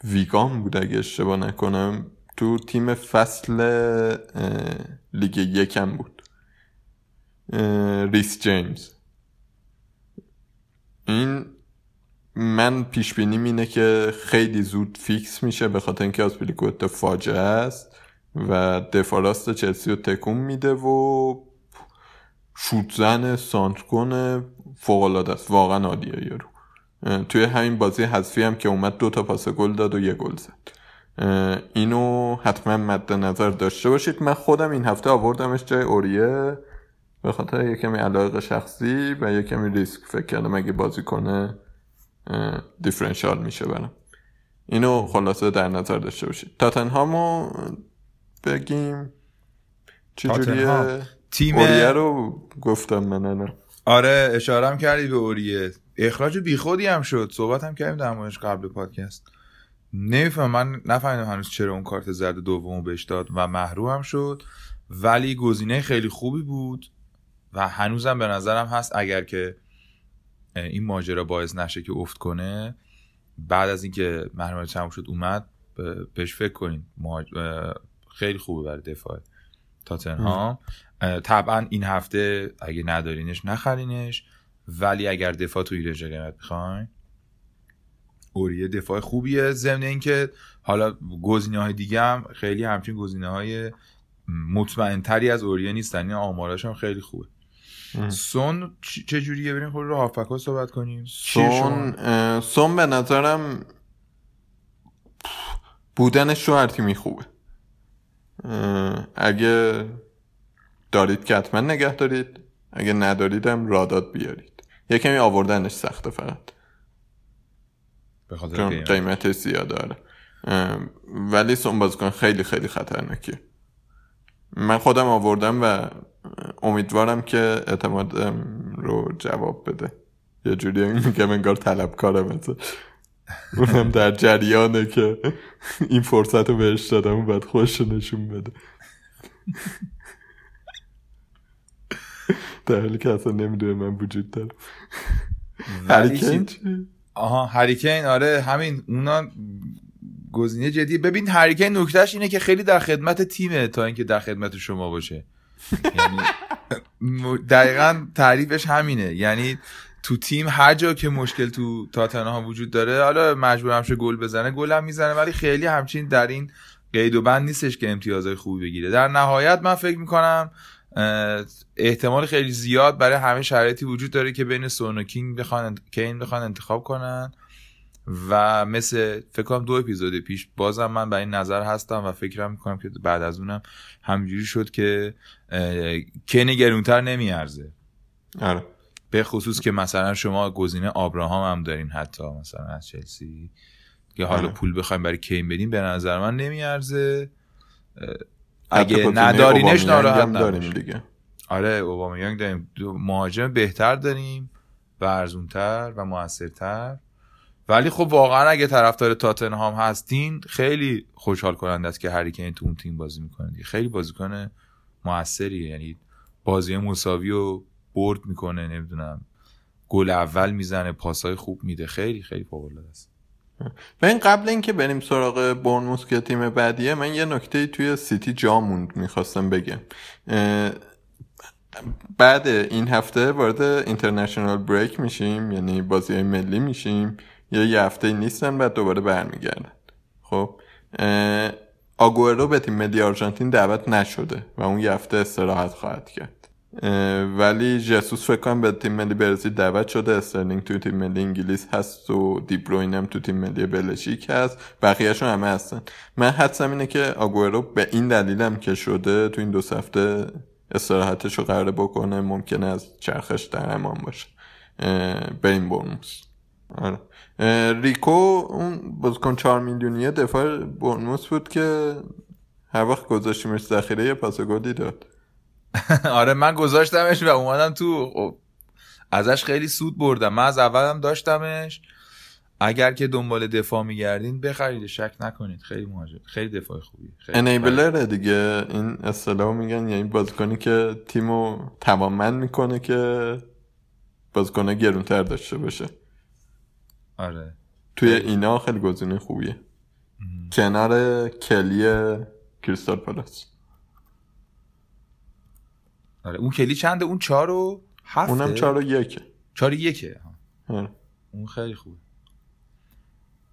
ویگان بود اگه اشتباه نکنم. تو تیم فصل لیگ یکم بود. ریس جیمز. این من پیش بینی اینه که خیلی زود فیکس میشه به خاطر اینکه آسپیلیکوتا فاجعه است و دفاع راست چلسی رو تکون میده و شوت زن سانتر کنه فوق العاده است. واقعا عالیه یارو. توی همین بازی حذفی هم که اومد دو تا پاس گل داد و یه گل زد. اینو حتما مد نظر داشته باشید. من خودم این هفته آوردمش جای اوریه. به خاطر یه کمی علاقه شخصی و یه کمی ریسک. فکر کردم اگه بازی کنه دیفرنشال میشه برم اینو خلاصه در نظر داشته باشید. تاتنهامو بگیم چجوریه تیم اوریه رو گفتم من الان. آره اشارم کردی به اوریه. اخراج بیخودی هم شد. صحبت هم کردیم در موردش قبل پادکست. نمیفهم من نفهمیدم هنوز چرا اون کارت زرد دومو بهش داد و محروم هم شد. ولی گزینه خیلی خوبی بود. و هنوزم به نظرم هست اگر که این ماجرا باعث نشه که افت کنه بعد از اینکه محرومیت تموم شد اومد بهش فکر کنین. خیلی خوبه برای دفاع تاتنهام. طبعا این هفته اگه ندارینش نخرینش. ولی اگر دفاع تو ایرج قیمت بخواین اوریه دفاع خوبیه. ضمن اینکه حالا گزینه های دیگه هم خیلی همچین گزینه های مطمئن تری از اوریه نیستن. این آماراش هم خیلی خوبه. سون چه جوریه؟ بریم خود رو هافکا صحبت کنیم. سون سون به نظرم بودنش رو هر تیمی خوبه اگه دارید که حتما نگه دارید. اگه نداریدم راداد بیارید. یه کمی آوردنش سخته فقط. به قیمت. زیاد داره ولی سون بازیکن خیلی خیلی خطرناکه من خودم آوردم و امیدوارم که اعتمادم رو جواب بده. یه جوری میگم انگار طلبکارم مثلا اونم در جریانه که این فرصت رو بهش دادم و بعد خوش نشون بده. در حالی که اصلا نمی‌دونه من وجود دارم. هریکین آها هریکین آره همین اونا گزینه جدی. ببین هریکین نکتهش اینه که خیلی در خدمت تیمه تا اینکه در خدمت شما باشه. یعنی دقیقا تعریفش همینه. یعنی تو تیم هر جا که مشکل تو تاتنهام وجود داره حالا مجبور همشه گل بزنه گل هم می‌زنه ولی خیلی همچین در این قید و بند نیستش که امتیازهای خوبی بگیره. در نهایت من فکر می‌کنم احتمال خیلی زیاد برای همه شرایطی وجود داره که بین سون و کینگ بخوان کین بخوان انتخاب کنن. و مثل فکر کنم دو اپیزود پیش بازم من به این نظر هستم و فکرم می‌کنم که بعد از اونم همجوری شد که کین گرونتر نمیارزه. آره. به خصوص که مثلا شما گزینه آبراهام هم دارین حتی مثلا از چلسی که حالا آره. پول بخوایم برای کین بدیم به نظر من نمیارزه. اگه ندارینش ناراحت داریم دیگه. آره اوبامیانگ داریم. مهاجم بهتر داریم و ارزونتر و موثرتر. ولی خب واقعا اگه طرفدار تاتنهام هستین خیلی خوشحال کننده است که هری کین تو اون تیم بازی می‌کنه خیلی بازیکن موثریه. یعنی بازی مساوی و برد می‌کنه نمی‌دونم گل اول می‌زنه پاسای خوب میده. خیلی خیلی فوق است. این قبل اینکه بریم سراغ بورنموث که تیم بعدیه من یه نکته توی سیتی جا موند می‌خواستم بگم. بعد این هفته وارد اینترنشنال بریک میشیم یعنی بازی ملی میشیم. یا یه هفته نیستن بعد دوباره برمیگردن. خب آگورو به تیم ملی آرژانتین دعوت نشده و اون یه هفته استراحت خواهد کرد. ولی جسوس فکر کنم به تیم ملی برزیل دعوت شده. استرلینگ تو تیم ملی انگلیس هست و دیبروین هم تو تیم ملی بلژیک هست. بقیهشون همه هستن. من حدسم اینه که آگورو به این دلیلم که شده تو این دو هفته استراحتش رو قراره بکنه ممکنه از چرخش در امان باشه. بریم برموس آره. ریکو اون بازیکن 4 میلیونیه دفاع برنموس بود که هر وقت گذاشتیمش ذخیره یه پاس گلی داد. (laughs) آره من گذاشتمش و اومدم تو خب ازش خیلی سود بردم. من از اولم داشتمش. اگر که دنبال دفاع میگردین بخرید. شک نکنید. خیلی مهاجم خیلی دفاع خوبی انیبلر دیگه. این اصطلاح میگن یعنی بازیکنی که تیمو توانمند می‌کنه که بازیکن گرونتر داشته باشه. آره. توی اینا خیلی گزینه خوبیه. کنار کلی کریستال پلاس آره اون کلی چنده؟ اون چهار و هفته؟ اونم چهار و یکه. چهار و یکه آره. اون خیلی خوبه.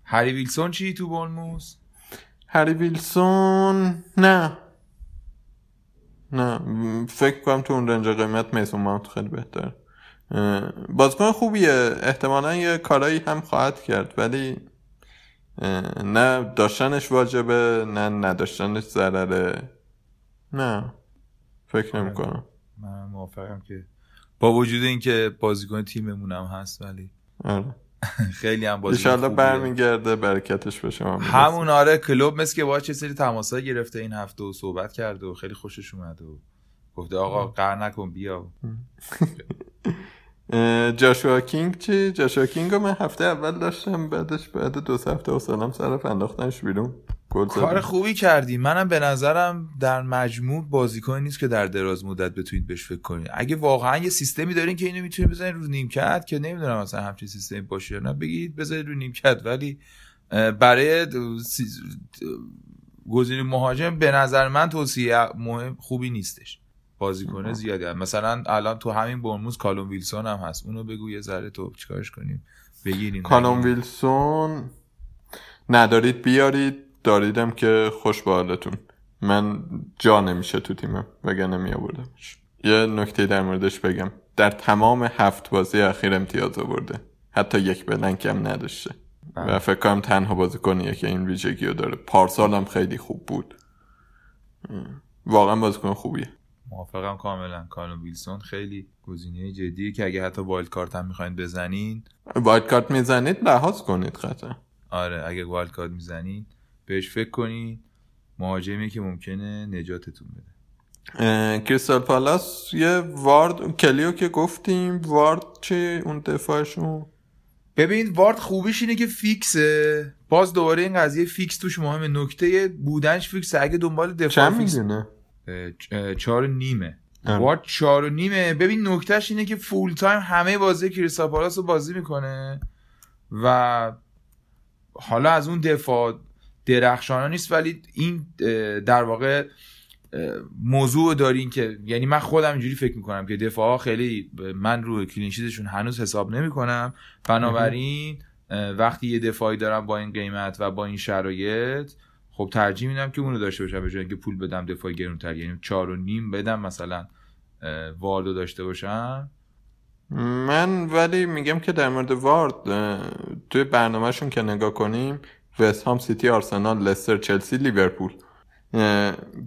هری ویلسون چی تو بولموس؟ هری ویلسون؟ نه. نه. فکر کنم تو اون رنج قیمت میسون ماونت خیلی بهتر بازیکن خوبیه. احتمالا یه کارایی هم خواهد کرد ولی نه داشتنش واجبه نه نداشتنش ضرره. نه فکر نمی کنم من موافقم که با وجود اینکه بازیکن تیممون هم هست ولی آره. (laughs) خیلی هم انشالله خوبیه. برمیگرده برکتش بشه من همون آره کلوب مثل که با چه سری تماسا گرفته این هفته و صحبت کرده و خیلی خوشش اومده و گفته آقا قهر نکن بیا. جاشوا کینگ چی؟ جاشوا کینگ رو من هفته اول داشتم بعدش بعد دو هفته و سلام سرف انداختنش بیرون. کار. خوبی کردی. منم به نظرم در مجموع بازیکن نیست که در دراز مدت بتونید بهش فکر کنید. اگه واقعا یه سیستمی دارین که اینو می‌تونید بزنید رو نیمکت که نمی‌دونم مثلا همچین سیستمی باشه یا نه بگید بذارید رو نیمکت. ولی برای گزینه مهاجم به نظر من توصیه مهم خوبی نیستش. بازیکن زیادی هم. مثلا الان تو همین برموز کالوم ویلسون هم هست. اونو بگو یه ذره تو چیکارش کنیم؟ بگیریم. کانون ویلسون ندارید بیارید. داریدم که خوش به حالتون. من جا نمیشه تو تیمم وگرنه می آوردمش یه نکته در موردش بگم. در تمام هفت بازی اخیر امتیاز آورده. حتی یک blank هم نداشته. و فکر کنم تنها بازیکنیه که این ویژگی رو داره. پارسال هم خیلی خوب بود. واقعا بازیکن خوبیه. موافقم کاملا. کالوم ویلسون خیلی گزینه جدیه که اگه حتی wild card هم می‌خواین بزنین. wild card می‌زنید لحاظ کنید قطعا. آره اگه wild card می‌زنین بهش فکر کنین. مهاجمی که ممکنه نجاتتون بده. کریستال پالاس یه وارد کلی و که گفتیم وارد چی اون دفاعشون؟ ببین وارد خوبیش اینه که فیکسه. باز دوباره این قضیه فیکس توش مهمه. نکته بودنش فیکسه. اگه دنبال دفاع فیکس می‌دونه چهار و نیمه. آره. وارد چهار و نیمه. ببین نکتهش اینه که full time همه بازی کریستال پالاس رو بازی می‌کنه و حالا از اون دفاع درخشانه نیست ولی این در واقع موضوع دارین که یعنی من خودم اینجوری فکر می‌کنم که دفاع ها خیلی من روی کلینشیتشون هنوز حساب نمی‌کنم. بنابراین وقتی یه دفاعی دارم با این قیمت و با این شرایط خب ترجیح میدم که اونو داشته باشم به جای اینکه پول بدم دفاع گرونتر. یعنی چهار و نیم بدم مثلا واردو داشته باشم. من ولی میگم که در مورد وارد توی برنامهشون که نگاه کنیم وست هام سیتی آرسنال لستر چلسی لیورپول.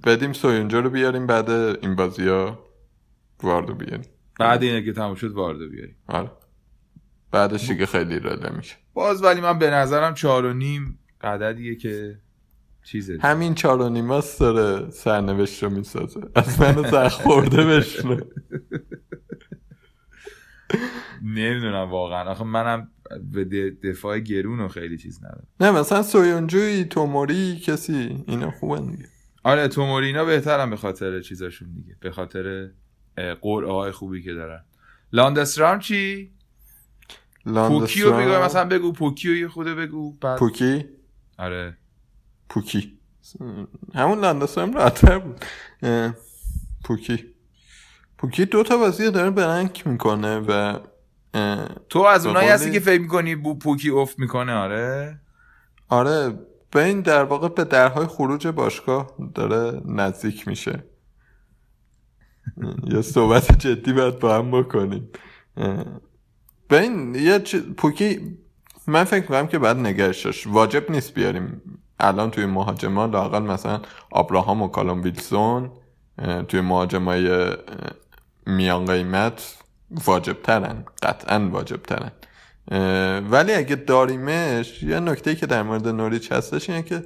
بدیم سویونجو رو بیاریم بعد این بازی ها واردو بیاریم. بعد اینه که تموم شد واردو بیاریم. آره. بعدش دیگه خیلی رله میشه باز ولی من به نظرم چهار و نیم عددیه که چیزه همین چار و نیماست داره سرنوشت رو می‌سازه. از منو زخ خورده بشنو نمی‌دونم واقعا. آخه منم به دفاع گرون و خیلی چیز ندارم. نه مثلا سویونجوی توموری کسی اینا خوبن دیگه. آره تومورینا بهترم به خاطر چیزاشون دیگه. به خاطر قرعه های خوبی که دارن. لاندسترام چی؟ پوکیو بگو لاندسترام- مثلا بگو. پوکیو یه خوده بگو بعد پوکی؟ آره. پوکی. همون لاندسترام راحتر بود. پوکی. پوکی دو تا بازی داره بلنک می‌کنه و تو از اونایی هستی که فکر می‌کنی بو پوکی افت می‌کنه؟ آره. آره به این در واقع به درهای خروج باشگاه داره نزدیک میشه. یه صحبت جدی باید با هم بکنیم. به این یه چیز- پوکی من فکر می‌کنم که بعد نگهش واجب نیست بیاریم الان توی مهاجما لاقل مثلا آبراهام و کالوم ویلسون توی مهاجمای میان قیمت واجب ترن قطعا واجب ترن ولی اگه داریمش یه نکته که در مورد نوریچ هستش اینه که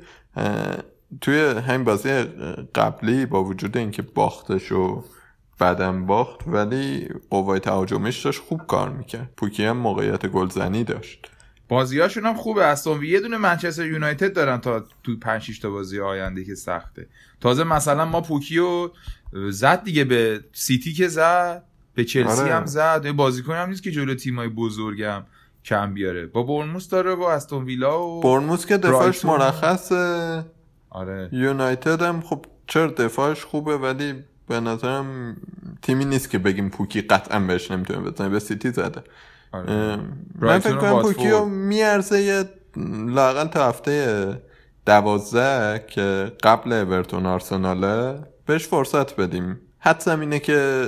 توی همین بازی قبلی با وجود اینکه باختش و بعدم باخت ولی قوای تهاجمیش داشت خوب کار می‌کرد. پوکی هم موقعیت گلزنی داشت. بازیاشون هم خوبه. استون یه دونه منچستر یونایتد دارن تا تو 5 6 تا بازی آینده که سخته. تازه مثلا ما پوکیو زد دیگه به سیتی که زد به چلسی آره. هم زد. بازیکن هم نیست که جلو تیمای بزرگم کم بیاره. با بورنموث داره با استون ویلا و بورنموث که دفاعش. مرخصه. آره. یونایتد هم خب چرا دفاعش خوبه ولی به نظرم تیمی نیست که بگیم پوکی قطعا بهش نمی‌تونه بزنه. به سیتی زده. آره. من فکر کنم واتفورد. پوکی رو میارزه یه لاقل تا هفته دوازده که قبل اورتون آرسناله بهش فرصت بدیم. حد زمینه که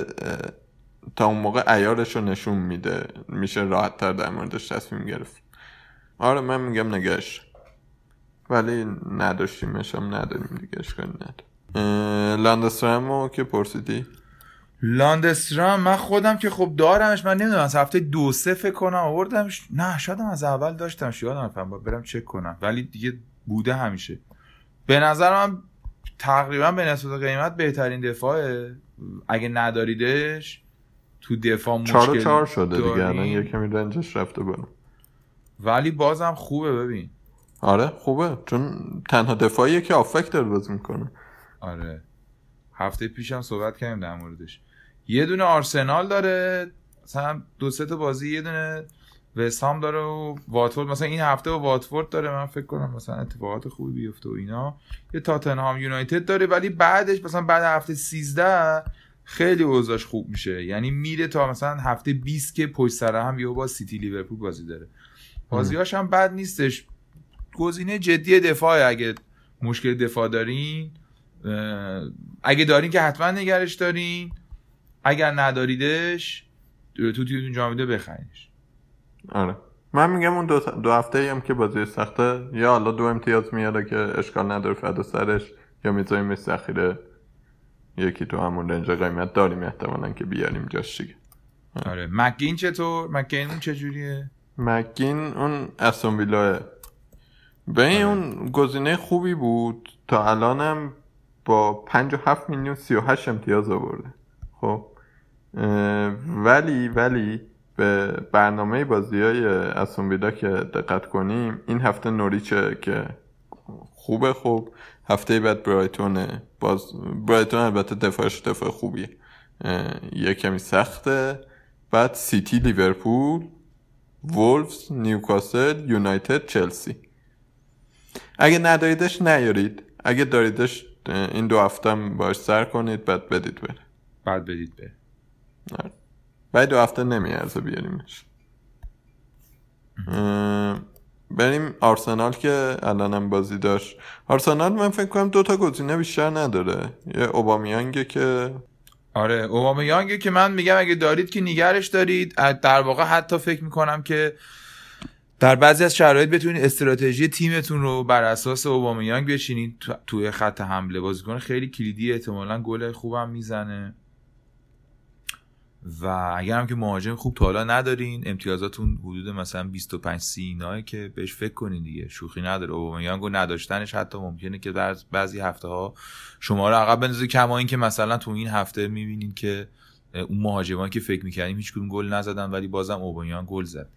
تا اون موقع ایارش رو نشون میده. میشه راحت تر در موردش تصمیم گرفت. آره من میگم نگهش. ولی نداشتیمش هم نداریم دیگه اشکال نداره. لاندسترامو که پرسیدی؟ لاندسترام من خودم که خب دارمش من نمی‌دونم از هفته دو سه فکر کنم آوردمش. نه شاید از اول داشتمش یادم برم چک کنم. ولی دیگه بوده همیشه. به نظر من تقریبا به نسبت قیمت بهترین دفاعه. اگه نداریدش تو دفاع مشکل چار شده دیگه الان یه کمی رنجش رفته برم ولی بازم خوبه ببین. آره خوبه چون تنها دفاعیه که آفک داره بازی می‌کنه. آره. هفته پیشم صحبت کردیم در موردش. یه دونه آرسنال داره مثلا دو سه تا بازی یه دونه وستام داره و واتفورد مثلا این هفته و واتفورد داره من فکر کنم مثلا اتفاقات خوبی بیفته و اینا. یه تاتنهام یونایتد داره ولی بعدش مثلا بعد هفته 13 خیلی اوضاعش خوب میشه. یعنی میره تا مثلا هفته 20 که پشت سر هم یهو با سیتی لیورپول بازی داره. بازیاش هم بد نیستش. گزینه جدی دفاع اگه مشکل دفاع دارین اگه دارین که حتما نگرش دارین. اگر نداریدش تو تیمتون جا میده بخرینش. آره. من میگم اون دو, دو هفته هم که بازی سخته یا حالا دو امتیاز میاره که اشکال نداره فدا سرش یا می‌ذاریم ذخیره یکی تو همون رنج قیمت داریم احتمالا که بیاریم جاش دیگه. آره. مکین چطور؟ مکین اون چجوریه؟ مکین اون استون ویلاه به این آره. اون گزینه خوبی بود. تا الانم با 5 و 7 میلیون 38 امتیاز آورده. خب؟ ولی ولی به برنامه بازی های اسونویلا که دقت کنیم این هفته نوریچه که خوبه خوب. هفته بعد برایتونه. باز برایتون البته دفاعش دفاع خوبیه. یه کمی سخته. بعد سیتی لیورپول وولفز نیوکاسل یونایتد چلسی. اگه نداریدش نیارید. اگه داریدش این دو هفته باش سر کنید بعد بدید بره. بعد بدید بره. بعد دو هفته نمیارزه بیاریمش. بریم آرسنال که الانم بازی داشت. آرسنال من فکر کنم دوتا گزینه بیشتر نداره. یه اوبامیانگه که آره اوبامیانگه که من میگم اگه دارید که نگرش دارید. در واقع حتی فکر می‌کنم که در بعضی از شرایط بتونید استراتژی تیمتون رو بر اساس اوبامیانگ بچینید. توی خط حمله بازیکن خیلی کلیدی احتمالا گل خوبم می‌زنه. و اگر هم که مهاجم خوب تا حالا ندارین امتیازاتون حدود مثلا 25 30 ایناه که بهش فکر کنین دیگه شوخی نداره. اوبامیانگ و نداشتنش حتی ممکنه که در بعضی هفته ها شما رو عقب بندازه کما این که مثلا تو این هفته می‌بینین که اون مهاجمان که فکر می‌کردیم هیچ کدوم گل نزدن ولی بازم اوبامیانگ گل زد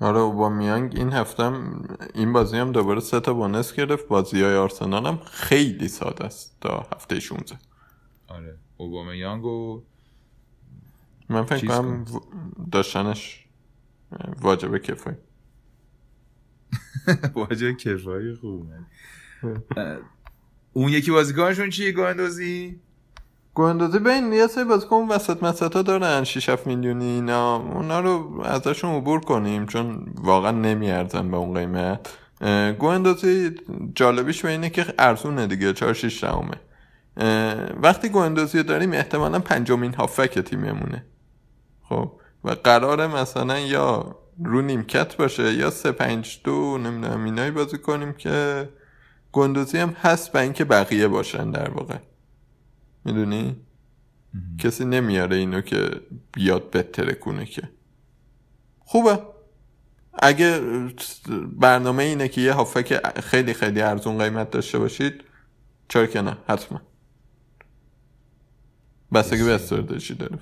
آره اوبامیانگ این هفته این بازی هم دوباره سه تا بونس گرفت. بازی های آرسنال هم خیلی ساده است تا هفته 16 آره اوبامیانگ و من فکر کنم داشتنش واجب کفایی (laughs) واجب کفایی خوب. اون یکی بازیکنشون چیه گاندوزی گواندوزی بین یه سری بازیکن وسط مسط ها دارن 6 7 میلیونی اینا. اونا رو ازشون عبور کنیم چون واقعا نمیارزن به اون قیمت. گواندوزی جالبیش به اینه که ارزونه دیگه 4 6 رمه وقتی گواندوزی داریم احتمالا پنجمین هافک تیممونه. خب. و قراره مثلا یا رو نیمکت باشه یا سه پنج دو نمی‌دونم اینایی بازی کنیم که گندوزی هم هست به اینکه بقیه باشن در واقع. می‌دونی؟ کسی نمیاره اینو که بیاد بتره کنه که. خوبه. اگه برنامه اینه که یه هافک خیلی خیلی ارزون قیمت داشته باشید چرا که نه حتما. بستگی به استراتژی داره.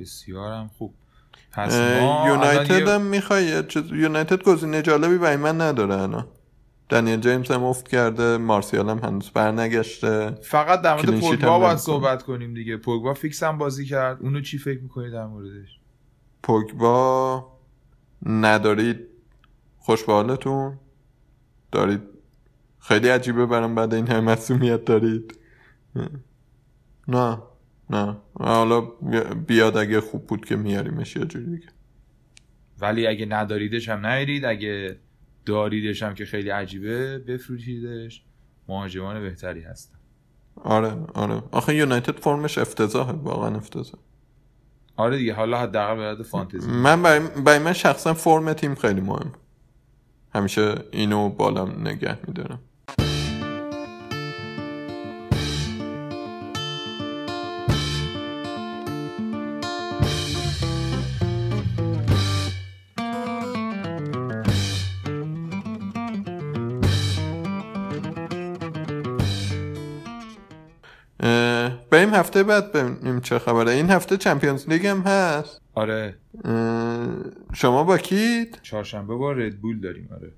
بسیارم خوب. پس یونایتد هم می‌خوای یونایتد گزینه جالبی برای من نداره انا دنیل جیمز هم افت کرده مارسیال هم هنوز برنگشته. فقط در مورد پوگبا باید صحبت کنیم دیگه. پوگبا فیکس هم بازی کرد. اونو چی فکر می‌کنید در موردش؟ پوگبا ندارید خوش دارید خیلی عجیبه برام بعد این همه مسئولیت دارید. نه. نه. حالا بیاد اگه خوب بود که میاریمش یا جوری دیگه. ولی اگه نداریدش هم نیارید. اگه داریدش هم که خیلی عجیبه بفروشیدش. مهاجمان بهتری هستن. آره آره. آخه یونایتد فرمش افتضاحه واقعا افتضاح. آره دیگه حالا حداقل به فانتزی. من برای, برای من شخصا فرم تیم خیلی مهم. همیشه اینو بالام نگه میدارم. هفته بعد ببینیم چه خبره. این هفته چمپیونز لیگ هم هست. آره. شما با کید چهارشنبه با ردبول داریم آره.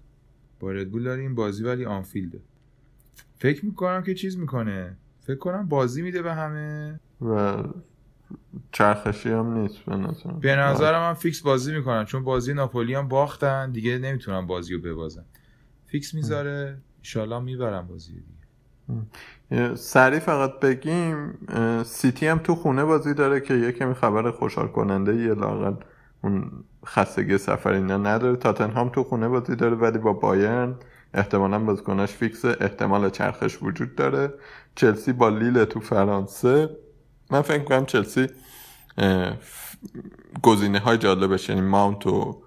با ردبول داریم بازی ولی آنفیلده. فکر می‌کنم که چیز می‌کنه. فکر کنم بازی میده به همه. و چرخشی هم نیست به نظرم به نظرم من فیکس بازی می‌کنم چون بازی ناپولی هم باختن. دیگه نمی‌تونم بازی رو ببازن. فیکس می‌ذاره. ایشالله می‌برم بازی دیگه. سریع فقط بگیم سیتی هم تو خونه بازی داره که یه کمی خبر خوشحال کننده یه لااقل اون خستگی سفر اینا نداره. تاتنهام تو خونه بازی داره ولی با بایرن احتمالا بازیکناش فیکس احتمال چرخش وجود داره. چلسی با لیل تو فرانسه. من فکر کنم چلسی گزینه های جالبش یعنی ماونت و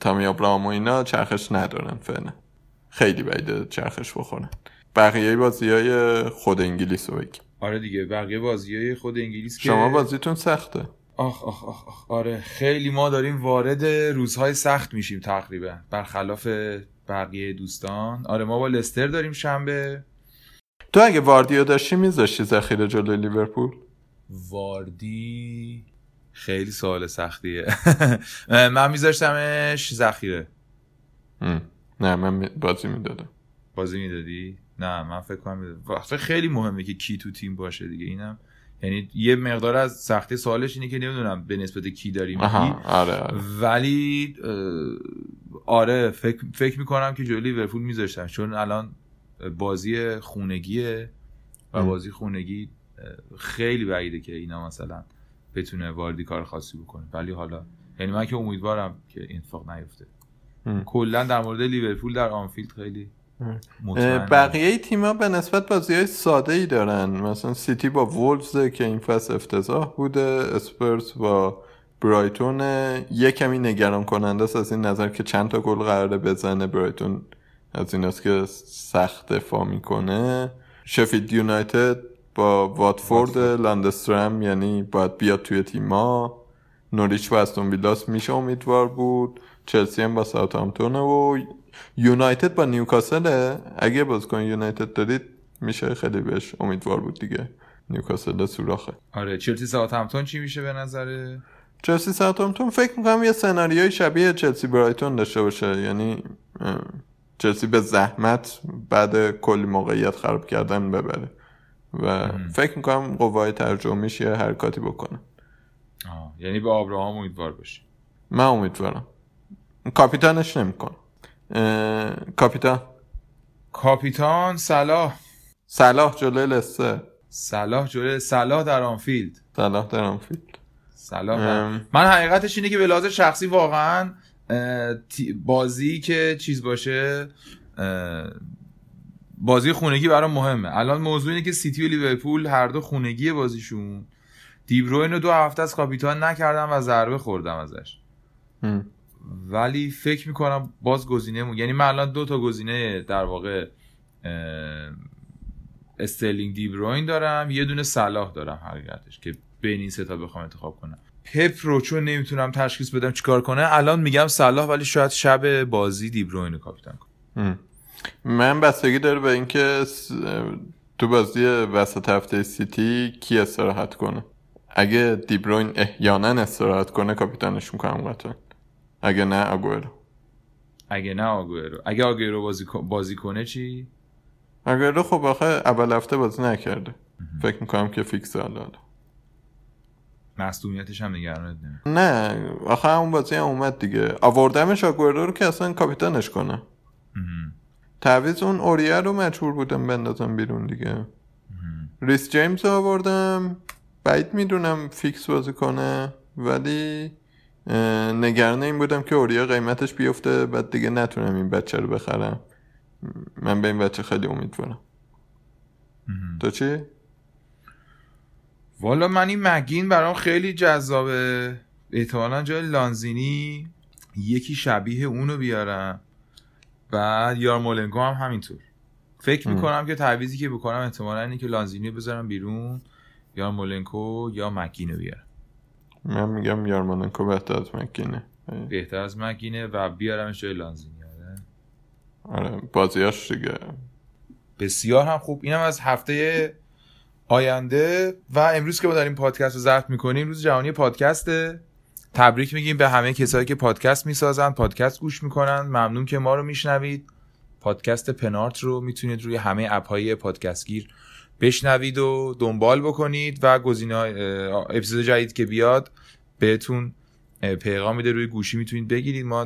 تامی ابراهام و اینا چرخش ندارن فعلا. خیلی بعیده چرخش بخورن. بقیه بازی های خود انگلیس رو بگیم. آره دیگه بقیه بازی های خود انگلیس که شما بازیتون سخته. آخ آخ آخ آخ. آره خیلی ما داریم وارد روزهای سخت میشیم تقریبا برخلاف بقیه دوستان. آره ما با لستر داریم شنبه. تو اگه واردیو داشتی میذاشتی ذخیره جلوی لیورپول؟ واردی خیلی سوال سختیه. (laughs) من میذاشتمش ذخیره. نه من بازی می‌دادم. بازی می‌دادی؟ نه من فکر کنم وقتی خیلی مهمه که کی تو تیم باشه دیگه. اینم یعنی یه مقدار از سختی سوالش اینه که نمی‌دونم به نسبت کی داری میگی آها آره آره. ولی آره فکر, فکر می‌کنم که جلوی لیورپول میذاشتم چون الان بازی خونگیه و. بازی خونگی خیلی بعیده که اینا مثلا بتونه واردی کار خاصی بکنه. ولی حالا یعنی من که امیدوارم که این اتفاق نیفته. کلا در مورد لیورپول در آنفیلد خیلی مطمئنم. بقیه تیما به نسبت بازی های ساده ای دارن. مثلا سیتی با وولفز که این فصل افتضاح بوده اسپرز با برایتون. یه کمی نگران کننده است از این نظر که چند تا گل قراره بزنه. برایتون از ایناست که سخت دفاع می‌کنه. شفیلد یونایتد با واتفورد لاندسترم یعنی باید بیاد توی تیما نوریچ و استون ویلاس میشه امیدوار بود. چلسی هم با ساوثهامپتون و یونایتد با نیوکاسل؟ اگه بازیکن یونایتد دارید میشه خیلی بهش امیدوار بود دیگه. نیوکاسل سوراخه. آره چلسی ساوثهمپتون چی میشه به نظر چلسی ساوثهامپتون فکر می‌کنم یه سناریوی شبیه چلسی برایتون داشته باشه. یعنی چلسی به زحمت بعد کلی موقعیت خراب کردن ببره. و فکر می‌کنم قوای تهاجمیش یه حرکاتی بکنه. آه. یعنی به آبراهام امیدوار باشی. من امیدوارم. کاپیتانش نمی‌کنم. کاپیتان. کاپیتان صلاح. صلاح جلوی لسه. صلاح جلوی صلاح در آنفیلد. صلاح در آنفیلد. صلاح ام. من حقیقتش اینه که به لحاظ شخصی واقعا بازی که چیز باشه بازی خونگی برام مهمه. الان موضوع اینه که سیتی و لیورپول هر دو خونگی بازیشون. دیبروین رو دو هفته از کاپیتان نکردم و ضربه خوردم ازش. ام. ولی فکر می‌کنم باز گزینه مون یعنی من الان دو تا گزینه در واقع استرلینگ دیبروین دارم یه دونه صلاح دارم حقیقتش که بین این سه تا بخوام انتخاب کنم. پپ رو چون نمی‌تونم تشخیص بدم چیکار کنه الان میگم صلاح ولی شاید شب بازی دیبروین رو کاپیتان کنم. من بستگی داره به اینکه تو بازی وسط هفته سیتی کی استراحت کنه؟ اگه دیبروین احیانا استراحت کنه کاپیتانش می‌کنم قطعا. اگه نه اگوئرو اگه نه آگوئرو. اگه آگوئرو بازی, بازی کنه چی؟ اگوئرو خب آخه اول هفته بازی نکرده. فکر می‌کنم که فیکس حالا. مصدومیتش هم نگرانت نمی‌کنه نه آخه اون بازی هم اومد دیگه. آوردمش آگوئرو رو که اصلا کاپیتانش کنه. تعویض اون اوریه رو مجبور بودم بندازم بیرون دیگه. ریس جیمز رو آوردم. بعید می‌دونم فیکس بازی کنه ولی نگران این بودم که اوریه قیمتش بیفته بعد دیگه نتونم این بچه رو بخرم. من به این بچه خیلی امیدوارم. تو چی؟ والا من این مگین برام خیلی جذابه. احتمالا جای لانزینی یکی شبیه اونو بیارم. بعد یارمولنکو هم همینطور. فکر می‌کنم که تعویزی که بکنم احتمالا اینه که لانزینی بذارم بیرون یارمولنکو یا مگینو بیارم. من میگم یارمولنکو بهتر از مگینه بهتر از مگینه و بیارمش جای لانزینی آره, آره، بازیاش دیگه. بسیار هم خوب. اینم از هفته آینده و امروز که ما داریم پادکست رو ضبط می‌کنیم روز جهانی پادکسته. تبریک میگیم به همه کسایی که پادکست می‌سازن پادکست گوش می‌کنن. ممنون که ما رو میشنوید. پادکست پنارت رو می‌تونید روی همه اپ های پادکستگیر بشنوید و دنبال بکنید و گزینه اپیزود جدید که بیاد بهتون پیغام میده روی گوشی می‌تونید بگیرید. ما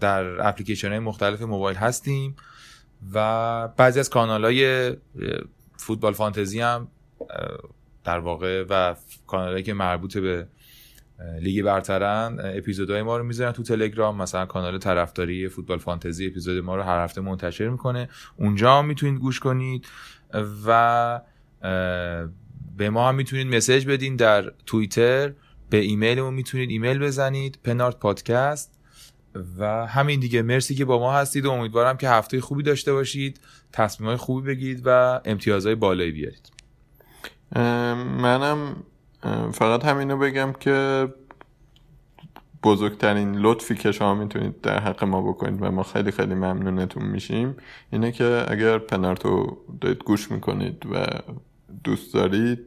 در اپلیکیشن های مختلف موبایل هستیم و بعضی از کانال های فوتبال فانتزی هم در واقع و کانال که مربوط به لیگ برترن اپیزودهای ما رو می‌ذارن تو تلگرام. مثلا کانال طرفداری فوتبال فانتزی اپیزود ما رو هر هفته منتشر می‌کنه. اونجا هم می‌تونید گوش کنید. و به ما هم می‌تونید مسج بدین در توییتر به ایمیلمون می‌تونید ایمیل بزنید پنارت پادکست. و همین دیگه. مرسی که با ما هستید و امیدوارم که هفته خوبی داشته باشید تصمیمای خوبی بگیرید و امتیازهای بالایی بیارید. منم فقط همینو بگم که بزرگترین لطفی که شما می‌تونید در حق ما بکنید و ما خیلی خیلی ممنونتون میشیم اینه که اگر پنارتو دارید گوش می‌کنید و دوست دارید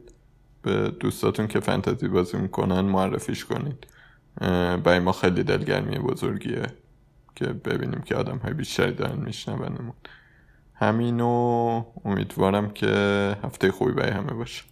به دوستاتون که فنتزی بازی می‌کنن معرفیش کنید. برای ما خیلی دلگرمی بزرگیه که ببینیم که آدم های بیشتری دارن میشنونمون. همینو امیدوارم که هفته خوبی برای همه باشه.